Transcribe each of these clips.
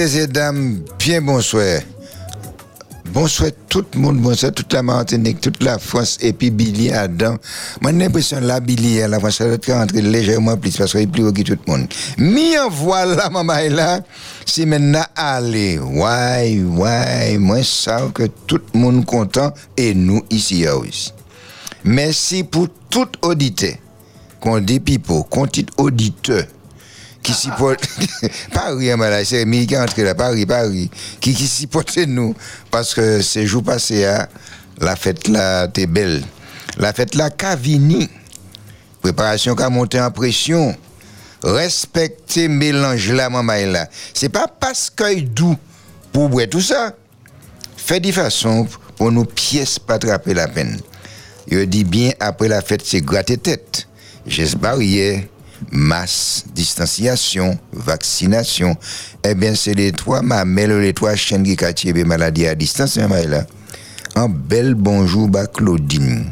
messieurs et dames, bien bonsoir. Bonsoir tout le monde, bonsoir toute la Martinique, toute la France et puis Billy Adam. Moi, j'ai l'impression la Billy, la France, ça doit rentrer légèrement plus parce qu'il est plus haut que tout le monde. Mais voilà, maman, là, c'est maintenant aller. Ouais, ouais, moi, ça que tout le monde content et nous ici aussi. Merci pour tout auditeur, qu'on dit pipo, qu'on dit auditeur qui supporte Paris, hein, c'est américain entre là, Paris, Paris, qui, qui supporte nous, parce que ces jours passés, hein, la fête là, t'es belle. La fête là, Cavini, préparation qui a monté en pression, respecter mélange là, maman là. C'est pas parce qu'il doux pour boire tout ça. Fait de façon pour nos pièces pas attraper la peine. Je dis bien après la fête, c'est gratter tête. Geste barrière, masse, distanciation, vaccination. Eh bien, c'est les trois mamelles, les trois chaînes qui cachent les maladies à distance. Hein, là. Un bel bonjour à Claudine.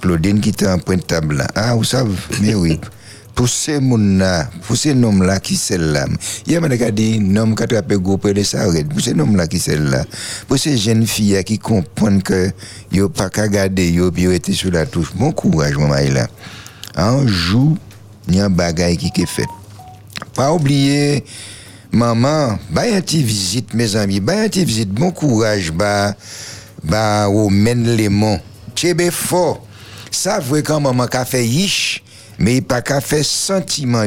Claudine qui était en pointable là. Ah, vous savez, mais oui. Pour ces gens-là, pour ces noms-là qui sont là, il y a des dit, nom qui attrape groupe de s'arrête. Pour ces noms-là qui sont là, pour ces jeunes filles qui comprennent que yo pas qu'à garder yo yo été sur la touche. Bon courage, maman là. Un jour, Nyan bagay qui ke fet. Pas oublier maman, bayan ti vizit, mes amis, ami, bayan ti vizit, bon kouraj ba, ba ou men lemon. Chebe fo, sa maman ka fe yish, me yi pa ka fe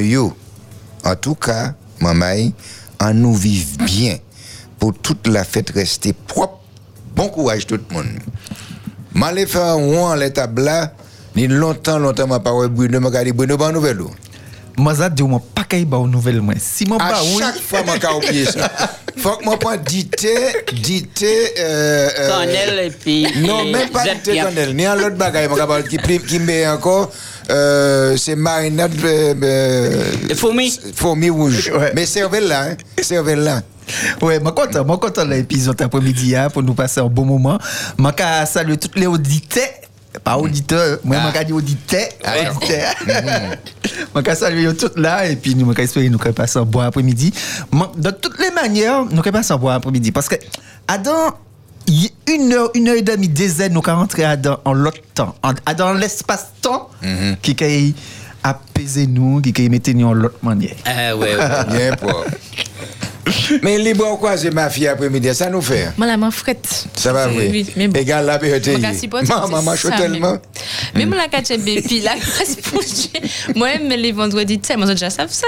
yo. En tout ka, maman, an nou viv bien, pou tout la fet reste prop. Bon kouraj tout le fe ni longtemps, longtemps, ma parole Bruno, m'a dit Bruno, bonne nouvelle. Moi, ça dit, moi, pas qu'il y ait nouvelle, moi. Si moi, À pas oui. chaque fois, m'a qu'à oublier ça. Faut que moi prenne dité, dité, euh, euh, Cornel et puis. Non, même pas dité. Cornel. Ni un autre bagage, m'a capable qui, qui met encore, euh, c'est marinade, Fourmi. fourmi rouge. Ouais. Mais cervelle là, hein. Cervelle là. Moi content, moi content de l'épisode après-midi hein, pour nous passer un bon moment. Qu'à saluer tous les auditeurs, pas moi Ah. moi qu'à dire auditeurs, Ah. auditeurs. Moi qu'à saluer eux tous là et puis nous espérer nous passer un bon après-midi. De toutes les manières, nous passer un bon après-midi parce que Adam une heure, une heure et demie, des heures, nous qu'à rentrer dans en l'autre temps, en, dans l'espace-temps qui qu'à apaiser nous, qui qu'à mettre nous en l'autre manière. Ah ouais, ouais. Bien propre. Mais libre ou quoi, c'est ma fille après-midi, ça nous fait. Moi, la main frette. Ça va, oui. Mais bon. Égal la pas, Maman, maman, chaud ça, tellement. Même la cachette puis la grâce pour Dieu. Moi, mais les vendredis, tu sais, moi, je déjà savent ça.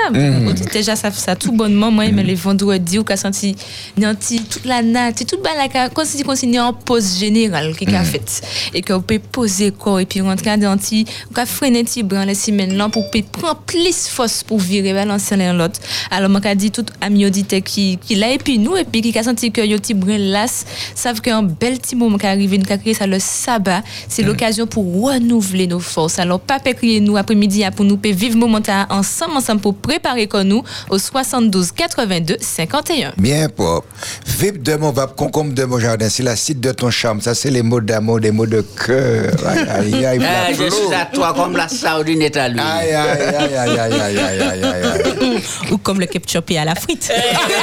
Déjà savent ça tout bonnement. Moi, mais les vendredis, ou qu'a senti, nanti, toute la natte, toute balaka, quand c'est qu'on s'y en pause générale, qui a fait. Et vous pouvez poser quoi, et puis rentrer dans ti, ou qu'a freiner ti bran les semaines là, pour prendre plus force pour virer l'ancien l'un l'autre. Alors, moi, qu'a dit tout ami auditeur qui, qui là, et puis nous, et puis qui a senti que yo ti brin las, savent qu'un bel petit moment qui arrive, nous créé ça le sabbat, c'est l'occasion pour renouveler nos forces. Alors, pas crier nous après-midi hein, pour nous vivre moment ensemble, ensemble pour préparer comme nous au 72 82 51. Bien propre. Vip de mon vape, concombre de mon jardin, c'est la cite de ton charme. Ça, c'est les mots d'amour, des mots de cœur. Aïe, aïe, aïe, Ah, je suis à toi comme la sardine est à lui. Aïe, aïe, aïe, aïe, aïe, aïe, aïe, aïe, aïe, aïe. Ou comme le ketchup et à la frite.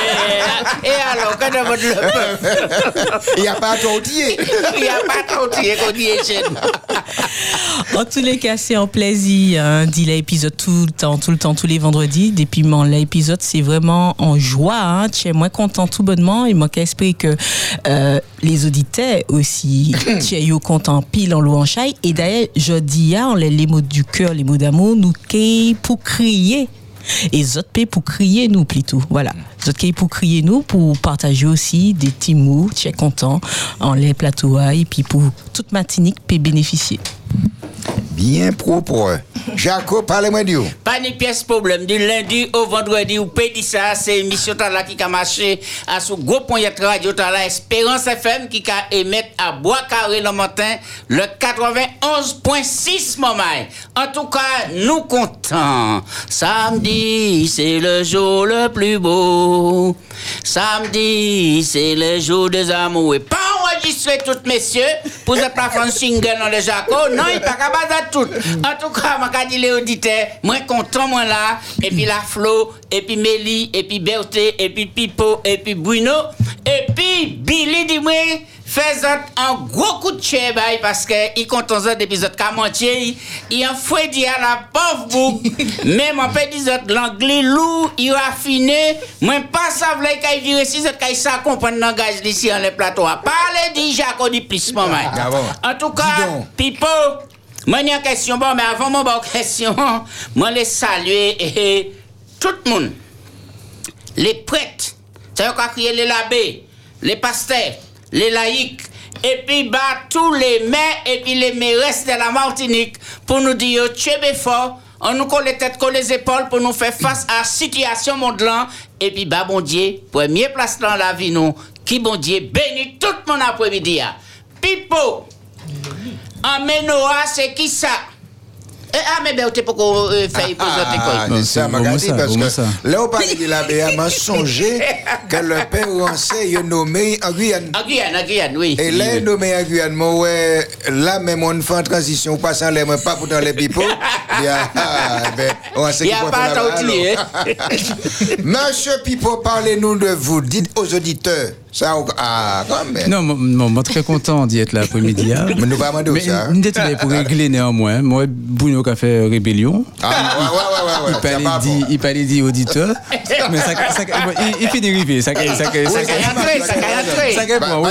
Et alors, quand on va te le Il n'y a pas à t'outiller. Il n'y a pas de entier qu'on dit. En tous les cas, c'est un plaisir. Hein, dit l'épisode tout le temps, tout le temps, tous les vendredis. Depuis mon l'épisode, c'est vraiment en joie. Hein, tu es moins content tout bonnement. Et moi, j'espère que euh, les auditeurs aussi, tu es content pile en louant chai. Et d'ailleurs, je dis, hein, les, les mots du cœur, les mots d'amour, nous qu'est pour crier et autres pays pour crier nous plutôt. Voilà. Mm. Autres pays pour crier nous pour partager aussi des timous tu es content en les plateaux et puis pour toute Martinique peut bénéficier. Mm. Bien propre. Jaco, parlez-moi du Pas de pièce problème. Du lundi au vendredi, ou pédi ça, c'est émission là qui a marché à ce gros point de radio là, Espérance FM qui a à Bois Carré le matin le 91.6 moment. En tout cas, nous comptons. Samedi, c'est le jour le plus beau. Samedi, c'est le jour des amours. Et pas enregistrer toutes messieurs pour ne pas faire un single dans le Jaco. Non, il pas capable tout. En tout cas, je dis les auditeurs, moi content, moi là, et puis la Flo, et puis Mélie, et puis Berthé, et puis Pipo, et puis Bruno, et puis Billy, dis-moi, fais un gros coup de chien, parce qu'il compte un épisode Camantier, il a fouetté à la pauvre boucle, même en fait, des l'anglais lourd, il a affiné, moi pas ça, v'là qu'il vire si c'est qu'il dans le gaz d'ici, en les plateaux, parlez déjà qu'on dit plus, maman. Ah. En tout cas. Pipo, moi, a une question, bon, mais avant mon bonne question, moi, les saluer et tout le monde, les prêtres, veut dire crier les labés, les pasteurs, les laïcs, et puis bah, tous les maires et puis les mairesses de la Martinique pour nous dire, tchébé fort, on nous colle les têtes, colle les épaules pour nous faire face à la situation mondiale. Et puis, bah, bon Dieu, première place dans la vie, qui bon Dieu bénit tout mon après-midi. ah. Pipo, en Menoa, c'est qui ça? Eh, ah, mais ben, tu peux faire présenter Ah, quoi? c'est ça, Bon, m'a bon, dit ça, parce que là, on parle de la BA, m'a songé que le père Rancet, il est nommé en Guyane. En Guyane, en Guyane, oui. Et là, il est nommé en Guyane, moi, ouais, là, même on fait en transition, passant les mains, pas pour dans les pipeaux. Bien, ah, ben, on sait Il y qu'il a faut pas faire à là-bas, t'oublier. alors. Monsieur Pipo, parlez-nous de vous. Dites aux auditeurs. Ça, ah, quand même. Non, moi, très content d'y être là l'après-midi. hein. Mais nous pas Mais ça. nous étions là pour régler néanmoins. Moi, Bruno qui a fait rébellion. Ah, ouais, ouais, ouais, ouais. Il parlait dit, il parlait dit auditeur. Mais ça, ça, il, fait dériver. Ça, ça, Bah, bah,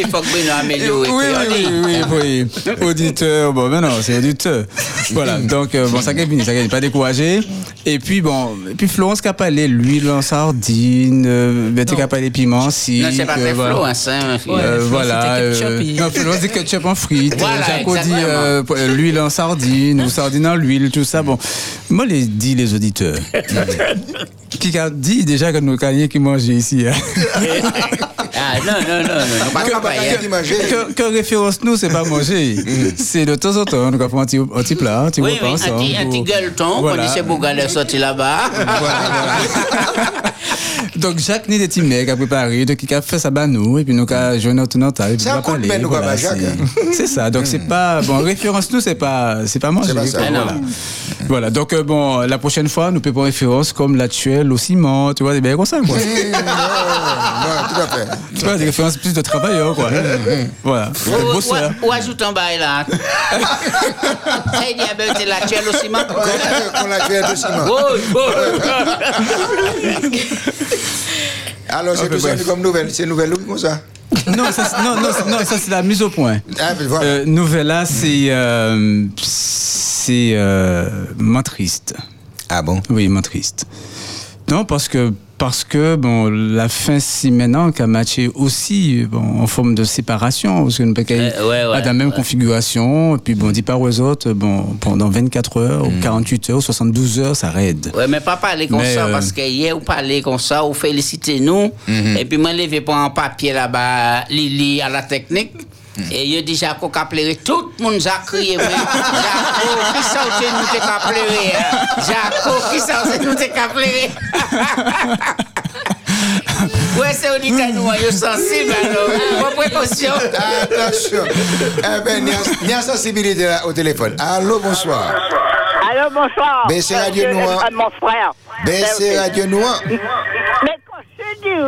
il faut que Bruno améliore. Oui, oui, oui, oui, oui. Auditeur, bon, mais non, c'est auditeur. Voilà, donc, euh, bon, ça qui est fini, ça qui est pas découragé. Et puis, bon, et puis Florence qui a parlé l'huile en sardine, euh, Betty qui a parlé piment, si. Non, c'est pas fait voilà. hein, hein. Ouais. Euh, Florence, voilà. c'était ketchup euh, et- non, Florence dit ketchup en frites. Voilà, Jaco dit euh, euh, l'huile en sardine ou sardine en l'huile, tout ça. Bon, moi, les dit les auditeurs. qui a dit déjà que nous gagnons qui mangeait ici. hein. Ah, non, non, non, non, pas Que- référence nous, c'est pas manger. c'est de temps en temps, nous avons un petit, un petit plat, un petit Oui, repas oui, un ensemble. petit, un petit pour- gueuleton, Voilà. on dit c'est sorti là-bas. Voilà, voilà. Donc Jacques ni des petits mecs a préparé, donc il a fait ça bah nous et puis nous a joué notre table. et puis C'est un on va coup de parler, main, nous, voilà, comme à Jacques, c'est- C'est ça. Donc c'est pas bon référence nous c'est pas c'est pas. C'est quoi, Ah, voilà. Voilà. Donc euh, bon la prochaine fois nous pouvons référence comme l'actuel au ciment, tu vois des bien comme ça quoi. Tout à fait. tu vois des références plus de travailleurs quoi. voilà. Ou, ajoute un bail là. Ça, il y a bien été l'actuel au ciment. Qu'on qu'on l'a fait tout ciment. Alors, c'est tout ça comme nouvelle. C'est nouvelle ou comme ça? Non, ça, c'est- non, non, ça c'est la mise au point. Ah, mais voilà. Euh, Novella, c'est euh, c'est euh, moins triste. Ah bon? Oui, moins triste. Non, parce que parce que bon, la fin si maintenant qu'a matché aussi bon, en forme de séparation, parce que nous pas Euh, ouais, ouais, à la même ouais. configuration, et puis bon, dit pas aux autres, bon, pendant 24 heures, Mm. ou 48 heures, ou 72 heures, ça raide. Ouais, mais pas parler comme Mais, ça, euh, parce que hier, vous parlez comme ça, vous félicitez nous, et puis moi, levé pour un papier là-bas, Lili à la technique. Et il a dit, Jaco, qu'a pleuré. Tout le monde a crié. Jaco, qui ça ou c'est nous t'es qu'a pleuré, hein? Jaco, qui c'est nous t'es qu'a pleuré? Ouais, c'est auditeur nous, ils sont sensibles, alors. Bonne précaution. Attention. Eh ben, il y a- a sensibilité au téléphone. Allô, bonsoir. Allô, bonsoir. Baissez Radio Monsieur, Noir. euh, Mon frère. Baissez Radio Noir. Mais quand je dis,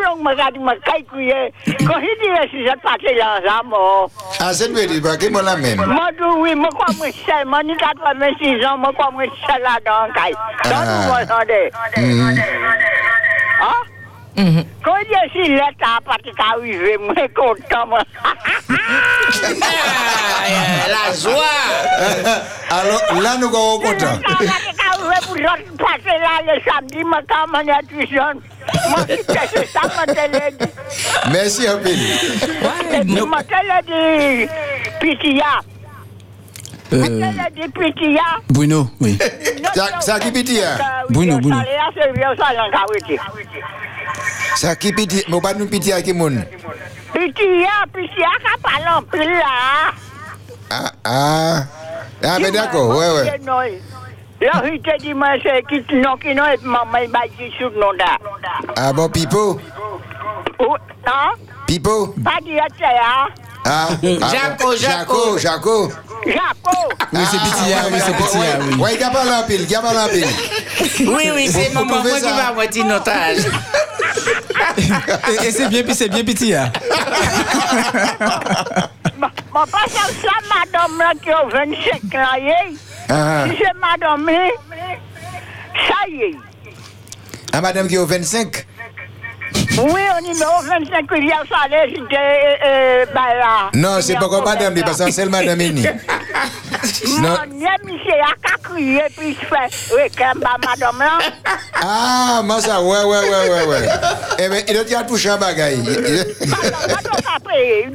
oui, tout le monde m'a dit, m'a calculé. Quand je dis, si je passais l'ensemble, oh. Ah, c'est le petit paquet, moi la même. moi, dis oui, moi, quoi, moi, seul, moi, ni 86 ans, moi, quoi, moi, seul là-dedans, caille. Donc, Ah. vous m'entendez? Hein? Quand je dis, si l'État a pas arrivé, moi, content, moi. Ah, la joie. Alors, là, nous sommes contents. Passer là, le samedi, on est. Moi, ça. Merci, un peu. Pitia. Euh, Pitia. Bruno, oui. Ça- ça qui piti, hein? Bruno, Bruno. Bien ça. Ça qui piti, mais pas nous piti à qui moun. Pitia, Pitia, qui parle en pile là. Ah, ah. Ah, mais d'accord, ouais, ouais. Dit, moi, c'est qui non, qui non, et maman, il m'a dit sur là. Ah bon, Pipo? Ou- Hein? Pipo? Pas dire hein? Ah, Jaco, Jaco, Jaco. Jaco. Oui, c'est Pitia, oui, c'est Pitia, oui. Oui, il y a pas l'empile, il y a pas l'empile. Oui, oui, c'est maman moi qui ça? va moitié notage. Et, et c'est bien, c'est bien Pitia. Madame qui a 25 ans, yé. Ah, Si c'est madame, là, ça y ah, madame qui est au 25. Oui, au numéro 25, il y a ça, là, j'étais, euh, euh, ben là. Non, c'est pas comme madame, parce que c'est le madame Eni. Non. c'est à qu'à crier, puis je fais, oui, quand même, madame là. Ah, moi ça, ouais, ouais, ouais, ouais, ouais. Eh bien, il a touché un bagaille. Madame, madame, après,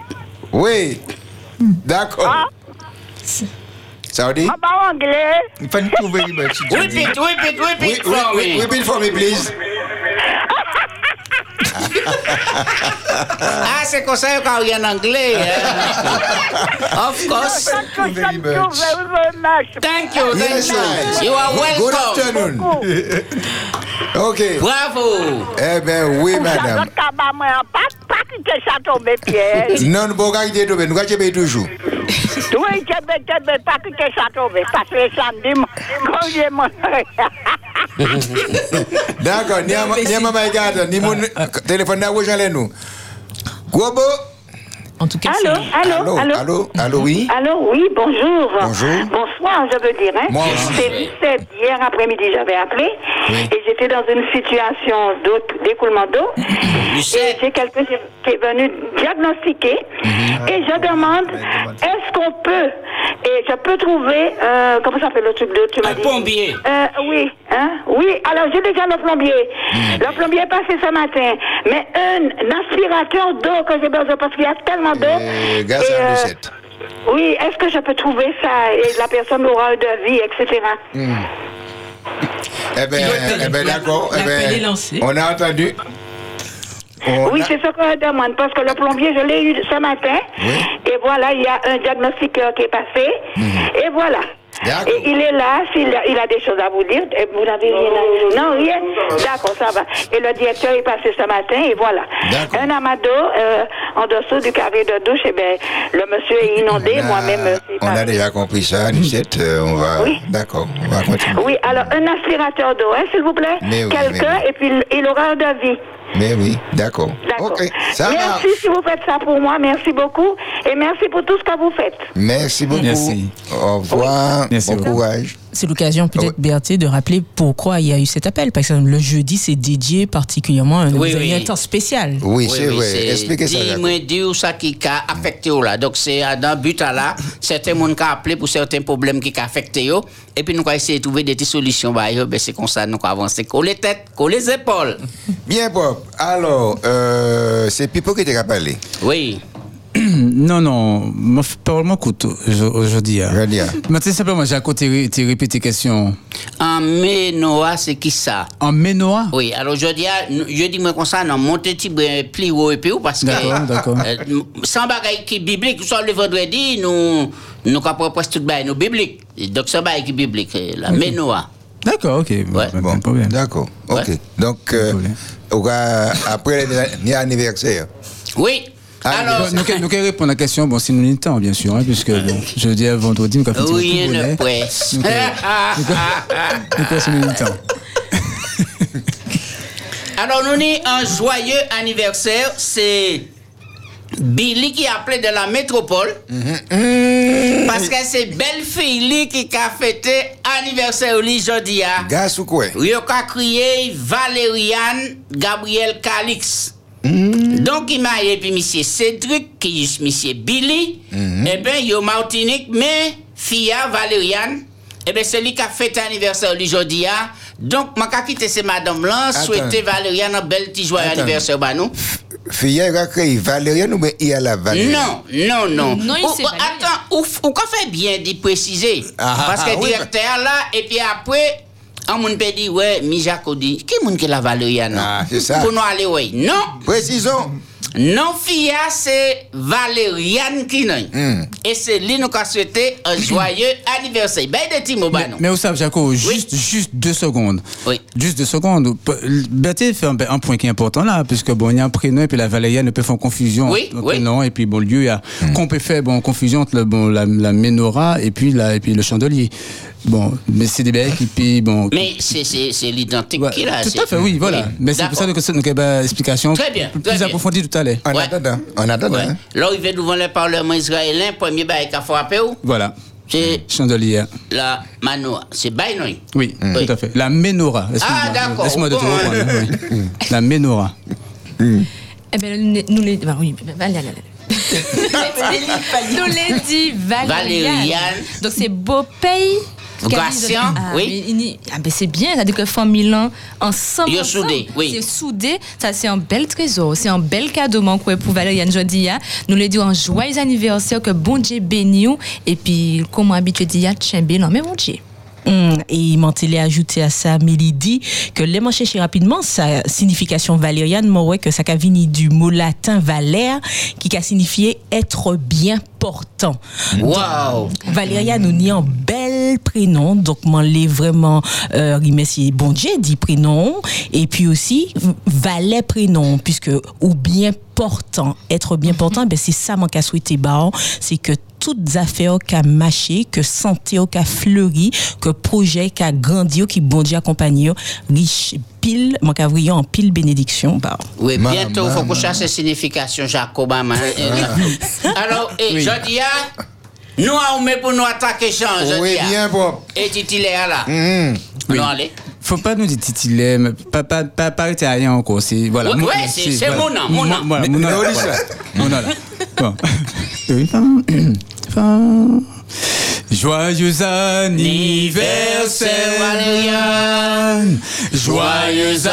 Oui. D'accord. Ah, Ça veut dire? ah, bah, anglais. Il faut nous trouver une bonne Repeat, repeat, Oui, repeat oui, for oui, me. repeat for me, please. Ah, c'est comme ça qu'on y en anglais. hein. Of course. Thank you, very thank you much. very, very much. Thank you, thank Yes, sir. you. You are Good welcome. afternoon. OK. Bravo. Eh bien, oui, Ça, madame. Pas, pas ça tomber piège. Non, nous ne pouvons pas quitter tout, nous allons toujours. Oui, tu tu peux pas quitter ça tomber. Parce que samedi, quand j'ai mon... D'accord, ni à ni à maman regarde, ni mon téléphone n'a pas nous. Gobo. En tout cas, Allô, c'est- allô, Allô, allô. allô, allô, oui. Allô, oui, bonjour. Bonjour. Bonsoir, je veux dire. Hein. Moi. Hier après-midi, j'avais appelé Oui. et j'étais dans une situation d'eau- d'écoulement d'eau. Et j'ai quelqu'un qui est venu diagnostiquer et je demande est-ce qu'on peut et je peux trouver euh, comment ça s'appelle le truc de tu m'as Un dit? plombier. Euh, oui hein? Oui alors j'ai déjà le plombier le plombier est passé ce matin mais un, aspirateur d'eau que j'ai besoin parce qu'il y a tellement Euh, Gaz Et, à euh, oui est-ce que je peux trouver ça et la personne aura un devis etc Eh bien, eh ben, d'accord. Eh ben, on a entendu. On Oui, a- c'est ce que je demande, parce que le plombier, je l'ai eu ce matin. Oui. Et voilà, il y a un diagnostiqueur qui est passé. Et voilà. Et il est là, s'il a, il a des choses à vous dire. Et vous n'avez rien à... Non, rien. D'accord, ça va. Et le directeur est passé ce matin, et voilà. Un amado euh, en dessous du carré de douche, et bien, le monsieur est inondé, moi-même. euh, On a déjà compris ça, Lucette. euh, on va. Oui. D'accord, on va continuer. Oui, alors un aspirateur d'eau, hein, s'il vous plaît. Oui, Quelqu'un, oui. et puis il- il aura un devis. Mais oui, d'accord. D'accord. Ok, ça merci marche. si vous faites ça pour moi. Merci beaucoup. Et merci pour tout ce que vous faites. Merci beaucoup. Merci. Au revoir. Merci bon beaucoup. courage. C'est l'occasion peut-être, Berthier, de rappeler pourquoi il y a eu cet appel. Par exemple, le jeudi, c'est dédié particulièrement à un Oui, oui. temps spécial. Oui, c'est vrai. Expliquez ça. Dis-moi, ça qui a affecté ou là. Donc, c'est euh, dans le but à là, certains monde qui appelé pour certains problèmes qui ont affecté. Et puis, nous allons essayer de trouver des solutions. Bah, yo, ben, c'est comme ça, nous allons avancer. Coller les têtes, coller les épaules. Bien, Bob. Alors, euh, c'est Pipo qui t'a parlé. Oui. Non, non, moi, parle-moi coûte aujourd'hui. hein. Je veux dire. Mais sais, simplement, j'ai à côté, tu répété question. En mai, Noah, c'est qui ça? En Ménois Oui, alors je dis, je dis moi comme ça, non, monter petit peu plus haut et plus haut parce que D'accord, d'accord. euh, sans bagaille qui est biblique, soit le vendredi, nous nous presque tout bail nous biblique. Donc c'est bail qui est biblique, euh, la Ménoa. D'accord, ok. Ouais. Pas Bon, de problème. d'accord. Ok. Ouais. Donc, euh, après l'anniversaire. Oui. Ah, Alors, Bon, nous, nous, nous répondre à la question, bon, si nous avons le temps, bien sûr, hein, puisque bon, jeudi à vendredi, nous avons oui, ne volet. presse. Nous avons le temps. Alors, nous avons un joyeux anniversaire. C'est Billy qui a appelé de la métropole. Parce que c'est belle fille qui a fêté anniversaire aujourd'hui. hein. Gaz ou quoi? Oui, on a crié Valériane Gabriel Calix. Donc, il m'a et puis monsieur Cédric, qui est monsieur Billy. Eh bien, il y Martinique, mais Fia Valériane. Eh bien, c'est lui qui a fêté anniversaire aujourd'hui. hein. Donc, je vais quitter ces madame là, souhaiter Valériane un bel petit joyeux anniversaire, bah nous. Il a créé Valériane ou bien il y a la Valériane? Non, non, non. Non, Ou- ou- attends, ou, ou qu'on fait bien d'y préciser? Ah, Parce que ah, oui, directeur là, et puis après, on moun peut dire, ouais, Mijako dit, qui moun que la Valériane? non? Ah, c'est ça. Pour nous aller, ouais. Non, Précisons. non, fille, c'est Valériane qui. Hmm. Et c'est lui nous qui souhaité un joyeux anniversaire. Ben, de Timo, bah, non. Mais vous savez, Jaco, juste, juste deux secondes. Oui. Juste deux secondes. Berthier fait un, un point qui est important là, puisque bon, il y a un prénom et puis la Valériane ne peut faire confusion Oui, entre le oui. prénom et puis bon, le lieu, il y a, qu'on peut faire bon, confusion entre le, bon, la, la menorah et puis, la, et puis le chandelier. Bon, mais c'est des bêtes qui, puis bon. Mais c'est c'est- c'est l'identique Ouais, qu'il a. tout à fait, oui, voilà. Mais c'est pour ça que c'est une bah, explication Très bien, plus très bien. approfondie tout à l'heure. En Ouais. attendant. En attendant. Ouais. hein. Là, il vient devant le Parlement israélien, premier bail qu'a frappé, où? Voilà. c'est Chandelier. la manoa. C'est bail, Oui, Oui. tout à fait. La menorah. Ah, d'accord. Laisse-moi de te Bon, reprendre. oui. La menorah. Eh bien, nous, les. Bah oui, bah, allez, allez, allez. Nous les dit. Valériane. Donc c'est beau pays. Vocation, ah, oui. mais ah, ben c'est bien, c'est-à-dire que famille ensemble. Ils soudés, oui. C'est soudé, ça c'est un bel trésor, c'est un bel cadeau mon quoi pour Valériane Jodia. Nous les disons un joyeux anniversaire, que bon Dieu bénisse et puis comme habitué dit, tchembe non mais bon Dieu. Hum, et il m'a télé ajouté à ça, mais il dit que les manches chercher rapidement sa signification valériane, moi ouais que ça a venu du mot latin valère, qui a signifié être bien portant. Waouh. Valériane nous nie un bel prénom, donc moi l'ai vraiment euh, remercié bon Dieu dit prénom et puis aussi valet prénom puisque ou bien portant, être bien portant, ben c'est ça mon cas souhaité bah, c'est que toutes affaires qu'a marché, que santé qu'a fleuri, que projet qu'a grandi, qui bon Dieu accompagné, riche pile, mon cas en pile bénédiction bah. Oui, bientôt, il faut cherche la signification Jacob Ama. Alors, et Jodia, nous avons mis pour nous attaquer champ, Oui, Jodia. bien propre. Et titulaire là. Mhm. Non, allez. Faut pas nous dire titulaire, mais pas, pas, pas, pas arrêter à rien encore. C'est, voilà. Ouais, c'est- mon nom, mon nom. Mon nom. Mon. Bon. Joyeux anniversaire, Valériane. Joyeux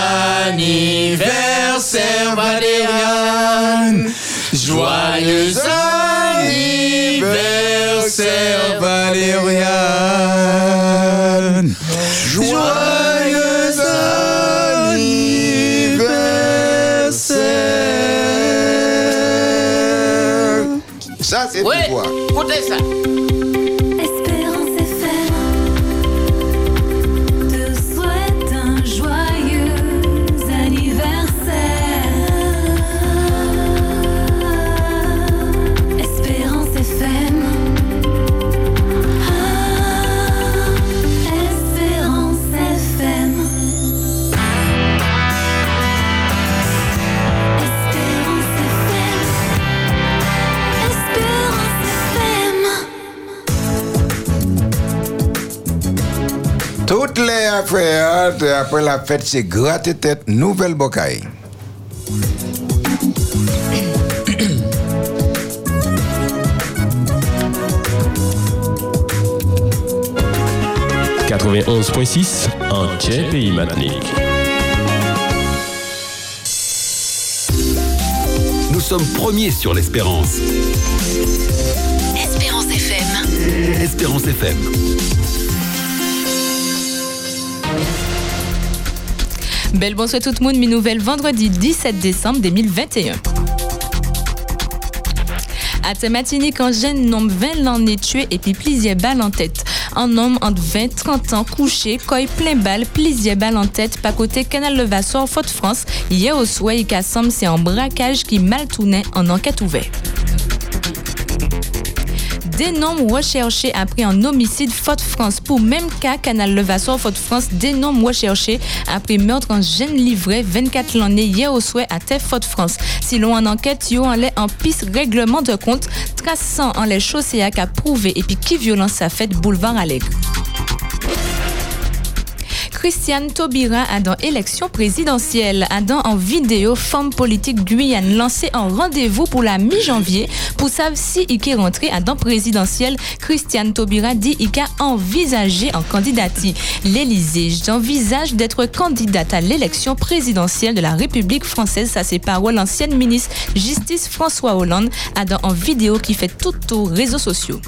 anniversaire, Valériane. Joyeux anniversaire, Valériane. Joyeux Écoutez ça. Toutes les affaires, après la fête, c'est gratter tête, nouvelle bocaille. « 91.6 en Pays Matnik. Nous sommes premiers sur l'espérance. Espérance FM. Espérance FM. Belle bonsoir tout le monde, mes nouvelles vendredi 17 décembre 2021. À ce un jeune nombre 20 l'année tué et puis plusieurs balles en tête. Un homme entre 20 et 30 ans couché, coille plein balle, plusieurs balles en tête, pas côté Canal Le Vasseur, Faute France. Hier au soir, il c'est un braquage qui mal tournait en enquête ouverte. Des noms recherchés après un homicide Faute France. Pour même cas, Canal Le Vasseur Faute France, des noms recherchés après meurtre en jeune livré 24 l'année hier au souhait à Terre Faute France. Si l'on en enquête, yo en l'air en piste règlement de compte, traçant en les chaussées à prouvé et puis qui violence a fait boulevard Allègre. Christiane Taubira a dans élection présidentielle. Adam en vidéo, femme politique Guyane lancé un rendez-vous pour la mi-janvier pour savoir si est rentré à dans présidentielle. Christiane Taubira dit il a envisagé en candidature. L'Élysée, j'envisage d'être candidate à l'élection présidentielle de la République française. Ça, c'est parole l'ancienne ministre Justice François Hollande a dans en vidéo qui fait tout aux réseaux sociaux.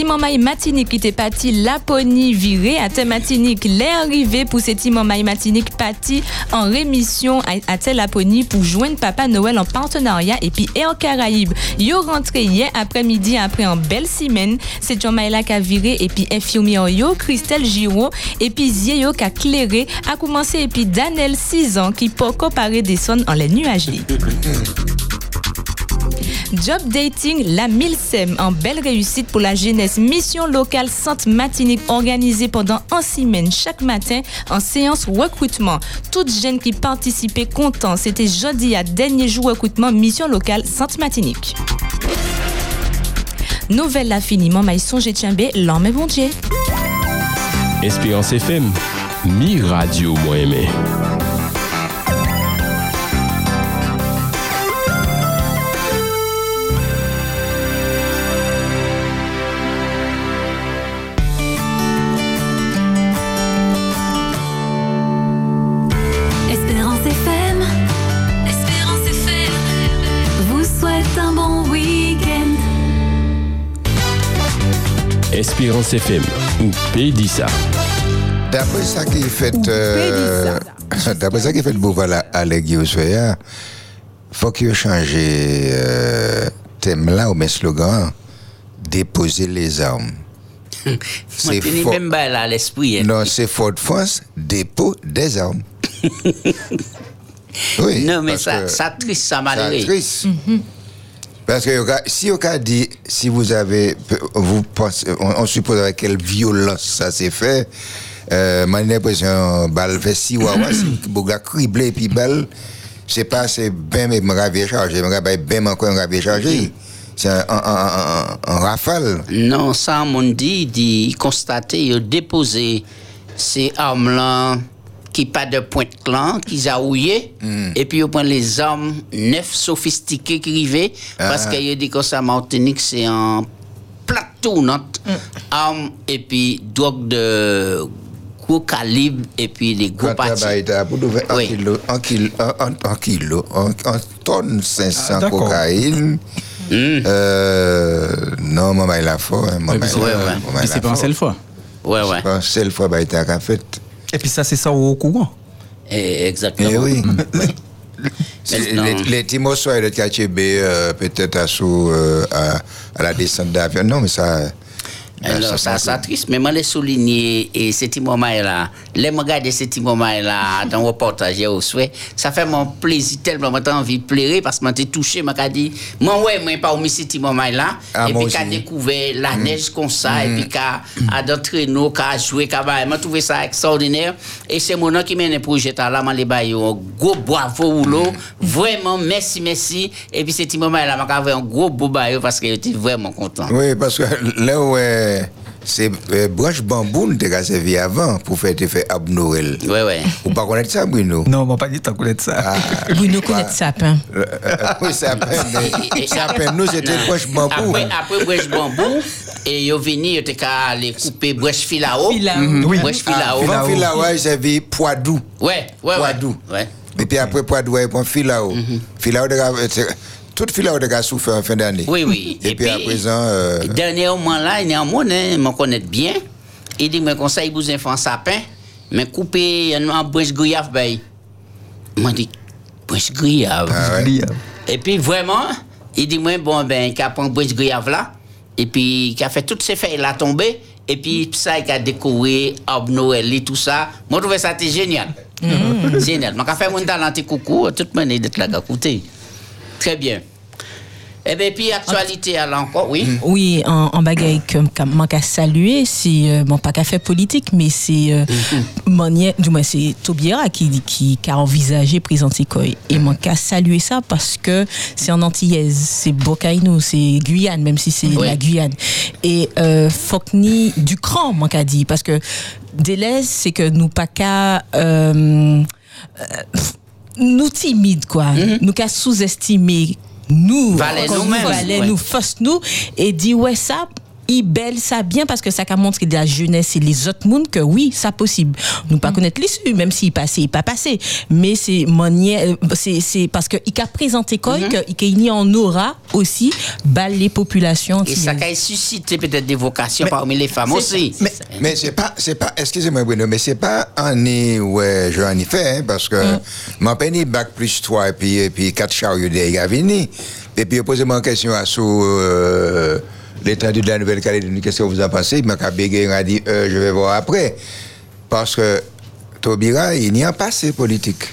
Timon Maï Matinique qui était parti Laponie viré à Thé Matinique. L'est arrivé pour ces Timon Maï Matinique parti en rémission à, Thé Laponie pour joindre Papa Noël en partenariat et puis Air Caraïbes. Yo rentré hier après-midi après en belle semaine. C'est John Maïla qui a viré et puis infirmière yo Christelle Giraud et puis Zieyo qui a clairé a commencé et puis Daniel 6 ans qui peut comparer des sons en les nuagés. Job Dating, la Milsem, en belle réussite pour la jeunesse. Mission locale Sainte Matinique organisée pendant un semaine chaque matin en séance recrutement. Toutes jeunes qui participaient contents. C'était jeudi à dernier jour recrutement Mission locale Sainte Matinique. Nouvelle la finiment, mais songe tchambé, l'homme est bon Dieu. Espérance FM, mi radio moi aimé. Espérance FM, ou Pédissa. D'après ça qui est fait, euh, d'après ça qui est fait pour voilà Alec Yosoya, faut qu'il change euh, thème là ou mes slogan, déposer les armes. Je fort- même pas là à l'esprit. hein. Non, c'est Fort de France, dépôt des armes. oui. Non, mais ça, que- ça triste, ça ça malgré. triste. Parce que si on dit, si vous avez, vous pensez, on, on suppose avec quelle violence ça s'est fait, euh, j'ai l'impression, balle fait si wawa, si gars criblé puis balle, c'est pas c'est ben mais me ravier chargé, me ravier ben encore ravier chargé. C'est un, un, un, un- rafale. Non, ça, mon dit, dit constater, déposé ces armes-là qui pas de pointe clan, qui a ouillé, et puis il prend les armes neuf sophistiquées qui arrivaient, parce Ah. qu'il a dit que ça, Martinique, c'est un plateau, notre armes, et puis drogue de gros calibre, et puis les gros parties. un Oui. kilo, un kilo, un, un- un kilo, un, un tonne 500 Ah, cocaïne. Euh, non, maman, il a fort. Hein, maman, c'est- c'est pas une fort. seule fois. Ouais, ouais. Pas une seule fois, bah, il a fait. Et puis ça, c'est ça au courant. Eh, exactement. Eh oui. Maintenant- Les, les Timos soient de KTB, euh, peut-être à, sous, euh, à, à la descente d'avion. Non, mais ça. Alors, ça, ça triste, mais moi, les souligner, et ce petit moment-là, les me regarder ce petit moment-là, dans le reportage au souhait, ça fait mon plaisir tellement, j'ai envie de pleurer parce que moi, t'es touché, j'ai dit, moi, ouais, moi, pas omis ce petit moment-là, Ah, et puis, aussi. découvert la neige comme ça, et puis, qu'a, à d'entraîneau, qu'a joué, moi, trouvé ça extraordinaire, et c'est mon nom qui mène le projet, là, les bails, un gros bravo, rouleau, vraiment, merci, merci, et puis, ce petit moment-là, j'ai un gros beau bail, parce que j'étais vraiment content. Oui, parce que là où euh, c'est euh, branche bambou, nous t'ai servi avant pour faire tes faits ab Noël. Ouais, ouais. Ou pas connaître ça, Bruno? Non, moi, pas dit tant connaître ça. Ah, Bruno connaît sapin. Euh, euh, oui, ça peine, mais ça peine, nous, c'était branche bambou. Après, après brèche bambou, et yo vini, yo te ka aller couper brèche filao. Filao. Mhm. Oui. Brèche Ah, filao. Avant filao, il servi poidou. Ouais, ouais. Poidou. Ouais. Et puis après, poidou, il prend filao. Filao, de toute filao de gars souffert en fin d'année. Oui, oui. Et, puis, à présent, euh, Dernièrement là, il y a un monde, hein, me connaît bien. Il dit, me conseille vous enfants sapin, mais couper un brèche grillave, ben. Moi, dit, brèche grillave. ah ouais. Et puis vraiment, il dit moi bon ben a pris brèche grillave là et puis a fait toutes ces feuilles là tomber et puis ça il a décoré arbre Noël et tout ça. Moi je trouve ça c'était génial. Génial. Moi qu'a fait mon talent et coucou toute manière d'être là à écouter. Très bien. Eh bien, puis actualité, alors encore, oui. Oui, en, en bagaille que manque à saluer, c'est euh, bon pas qu'à faire politique, mais c'est euh, manière- du moins c'est Tobiera qui qui, a envisagé présenter quoi. Et manque à saluer ça parce que c'est en Antillaise, c'est Bocaino, c'est Guyane, même si c'est Oui. la Guyane. Et euh, faut que ni du cran manque à dire parce que Deleuze c'est que nous pas qu'à euh, nous timides quoi. Nous qu'à sous-estimer nous Valait nous-mêmes, valait ouais. nous nous et dit ouais ça il belle ça bien parce que ça qu'a montré de la jeunesse et les autres mondes que oui ça possible. Nous pas connaître l'issue même s'il passait il pas passé. Mais c'est manière euh, c'est c'est parce que il a présenté quoi que qu'il y en aura aussi bal les populations Et ça a suscité peut-être des vocations parmi les femmes aussi. Mais, mais c'est pas, c'est pas, excusez-moi Bruno, mais c'est pas année ouais, j'en ai fait, parce que mon peine bac plus 3 et puis, et puis 4 chariots des. Et puis, posez moi une question à sous, l'état de la Nouvelle-Calédonie, qu'est-ce que vous en pensez? Il m'a bégayé, il m'a dit, euh, je vais voir après. Parce que, Taubira, il n'y a pas assez politique.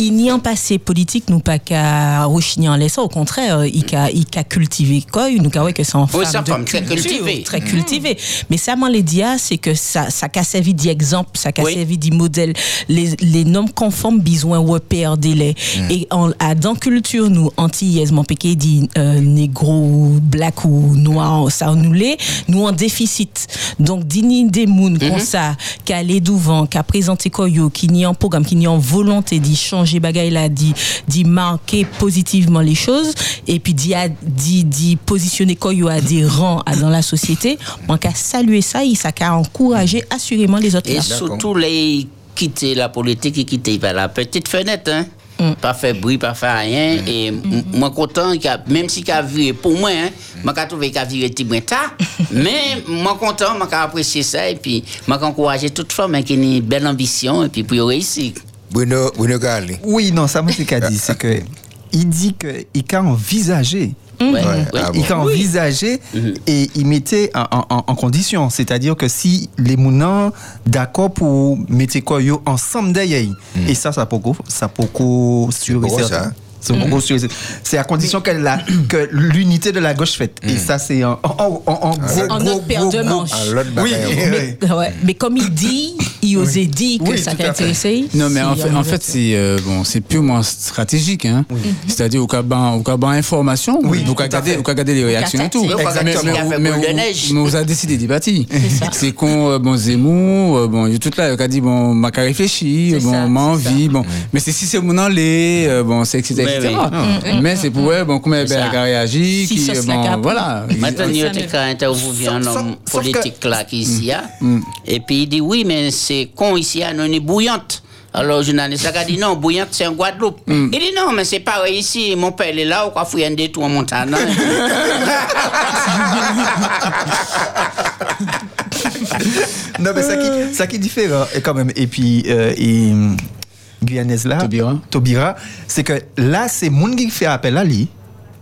Il n'y a pas passé politique nous pas qu'à rechigner en laissant au contraire il a il a cultivé quoi nous qu'à ouais que c'est en femme de très cultivée. très cultivé. Mais ça moi les dia c'est que ça ça a servi d'exemple ça a Oui. servi de modèle. Les les normes conformes besoin repère délai. Et en à dans culture nous antillaises mon péqué dit euh, négro black ou noir ça nous l'est. Nous en déficit. Donc dini des moun comme ça qui allait devant qui a présenté koyo qui n'y en programme qui n'y en volonté d'y changer bagaille là d'y d'y marquer positivement les choses et puis d'y a- d'y d'y positionner koyo à des rangs dans la société moi qu'à saluer ça il ça qu'à encourager assurément les autres Et là. surtout les quitter la politique et quitter par la petite fenêtre, hein. Pas faire bruit, pas faire rien. Et m- moi, content, qu'il a- même si qu'il a viré pour moi, hein, moi, j'ai trouvé qu'il a viré tard. Mais moi, content, j'ai apprécié ça. Et puis, j'ai encouragé toute femme hein, qui a une belle ambition et puis pour réussir. Bruno, Bruno Gali. Oui, non, ça, moi, c'est qu'a dit. C'est que, il dit qu'il a envisagé. Ouais, Ouais, ouais. ah Il a envisagé et il mettait en, en- condition. C'est-à-dire que si les mounans d'accord pour mettre quoi yo ensemble d'ailleurs. Et ça, ça pourquoi ça certain. ça C'est certain. C'est à condition qu'elle la- que l'unité de la gauche faite. Et ça, c'est en, en, en, en gros, En gros, notre paire de manches. Ah, Oui, mais comme il dit, il osait dire que Oui, ça t'a fait. intéressé. Non, mais en fait, c'est euh, bon, c'est purement stratégique. Hein. C'est-à-dire au cas ban, au cas ban information, Oui, vous regardez, les réactions et tout. Mais, on- on a décidé d'y bâtir. C'est qu'on euh, bon Zemmour, euh, bon, il y a tout là, il a dit bon, m'a qu'à réfléchir, C'est bon, m'a envie, bon. Mais c'est si c'est mon enlé, bon, c'est etc. Etc. oui. Mais c'est pour eux, bon, comment a réagi, qui, bon, voilà. Maintenant, il y a un homme politique là qui est ici. hein. Et puis il dit oui, mais c'est con ici, on est bouillante. Alors le journaliste a dit non, bouillante c'est en Guadeloupe. Il dit non, mais c'est pareil ici, mon père il est là, ou quoi fouiller un détour en montagne. Non, mais ça qui, ça qui est différent, et quand même. Et puis, euh, et, hum, Guyanaise là, Taubira. Taubira, c'est que là, c'est moun qui fait appel à lui.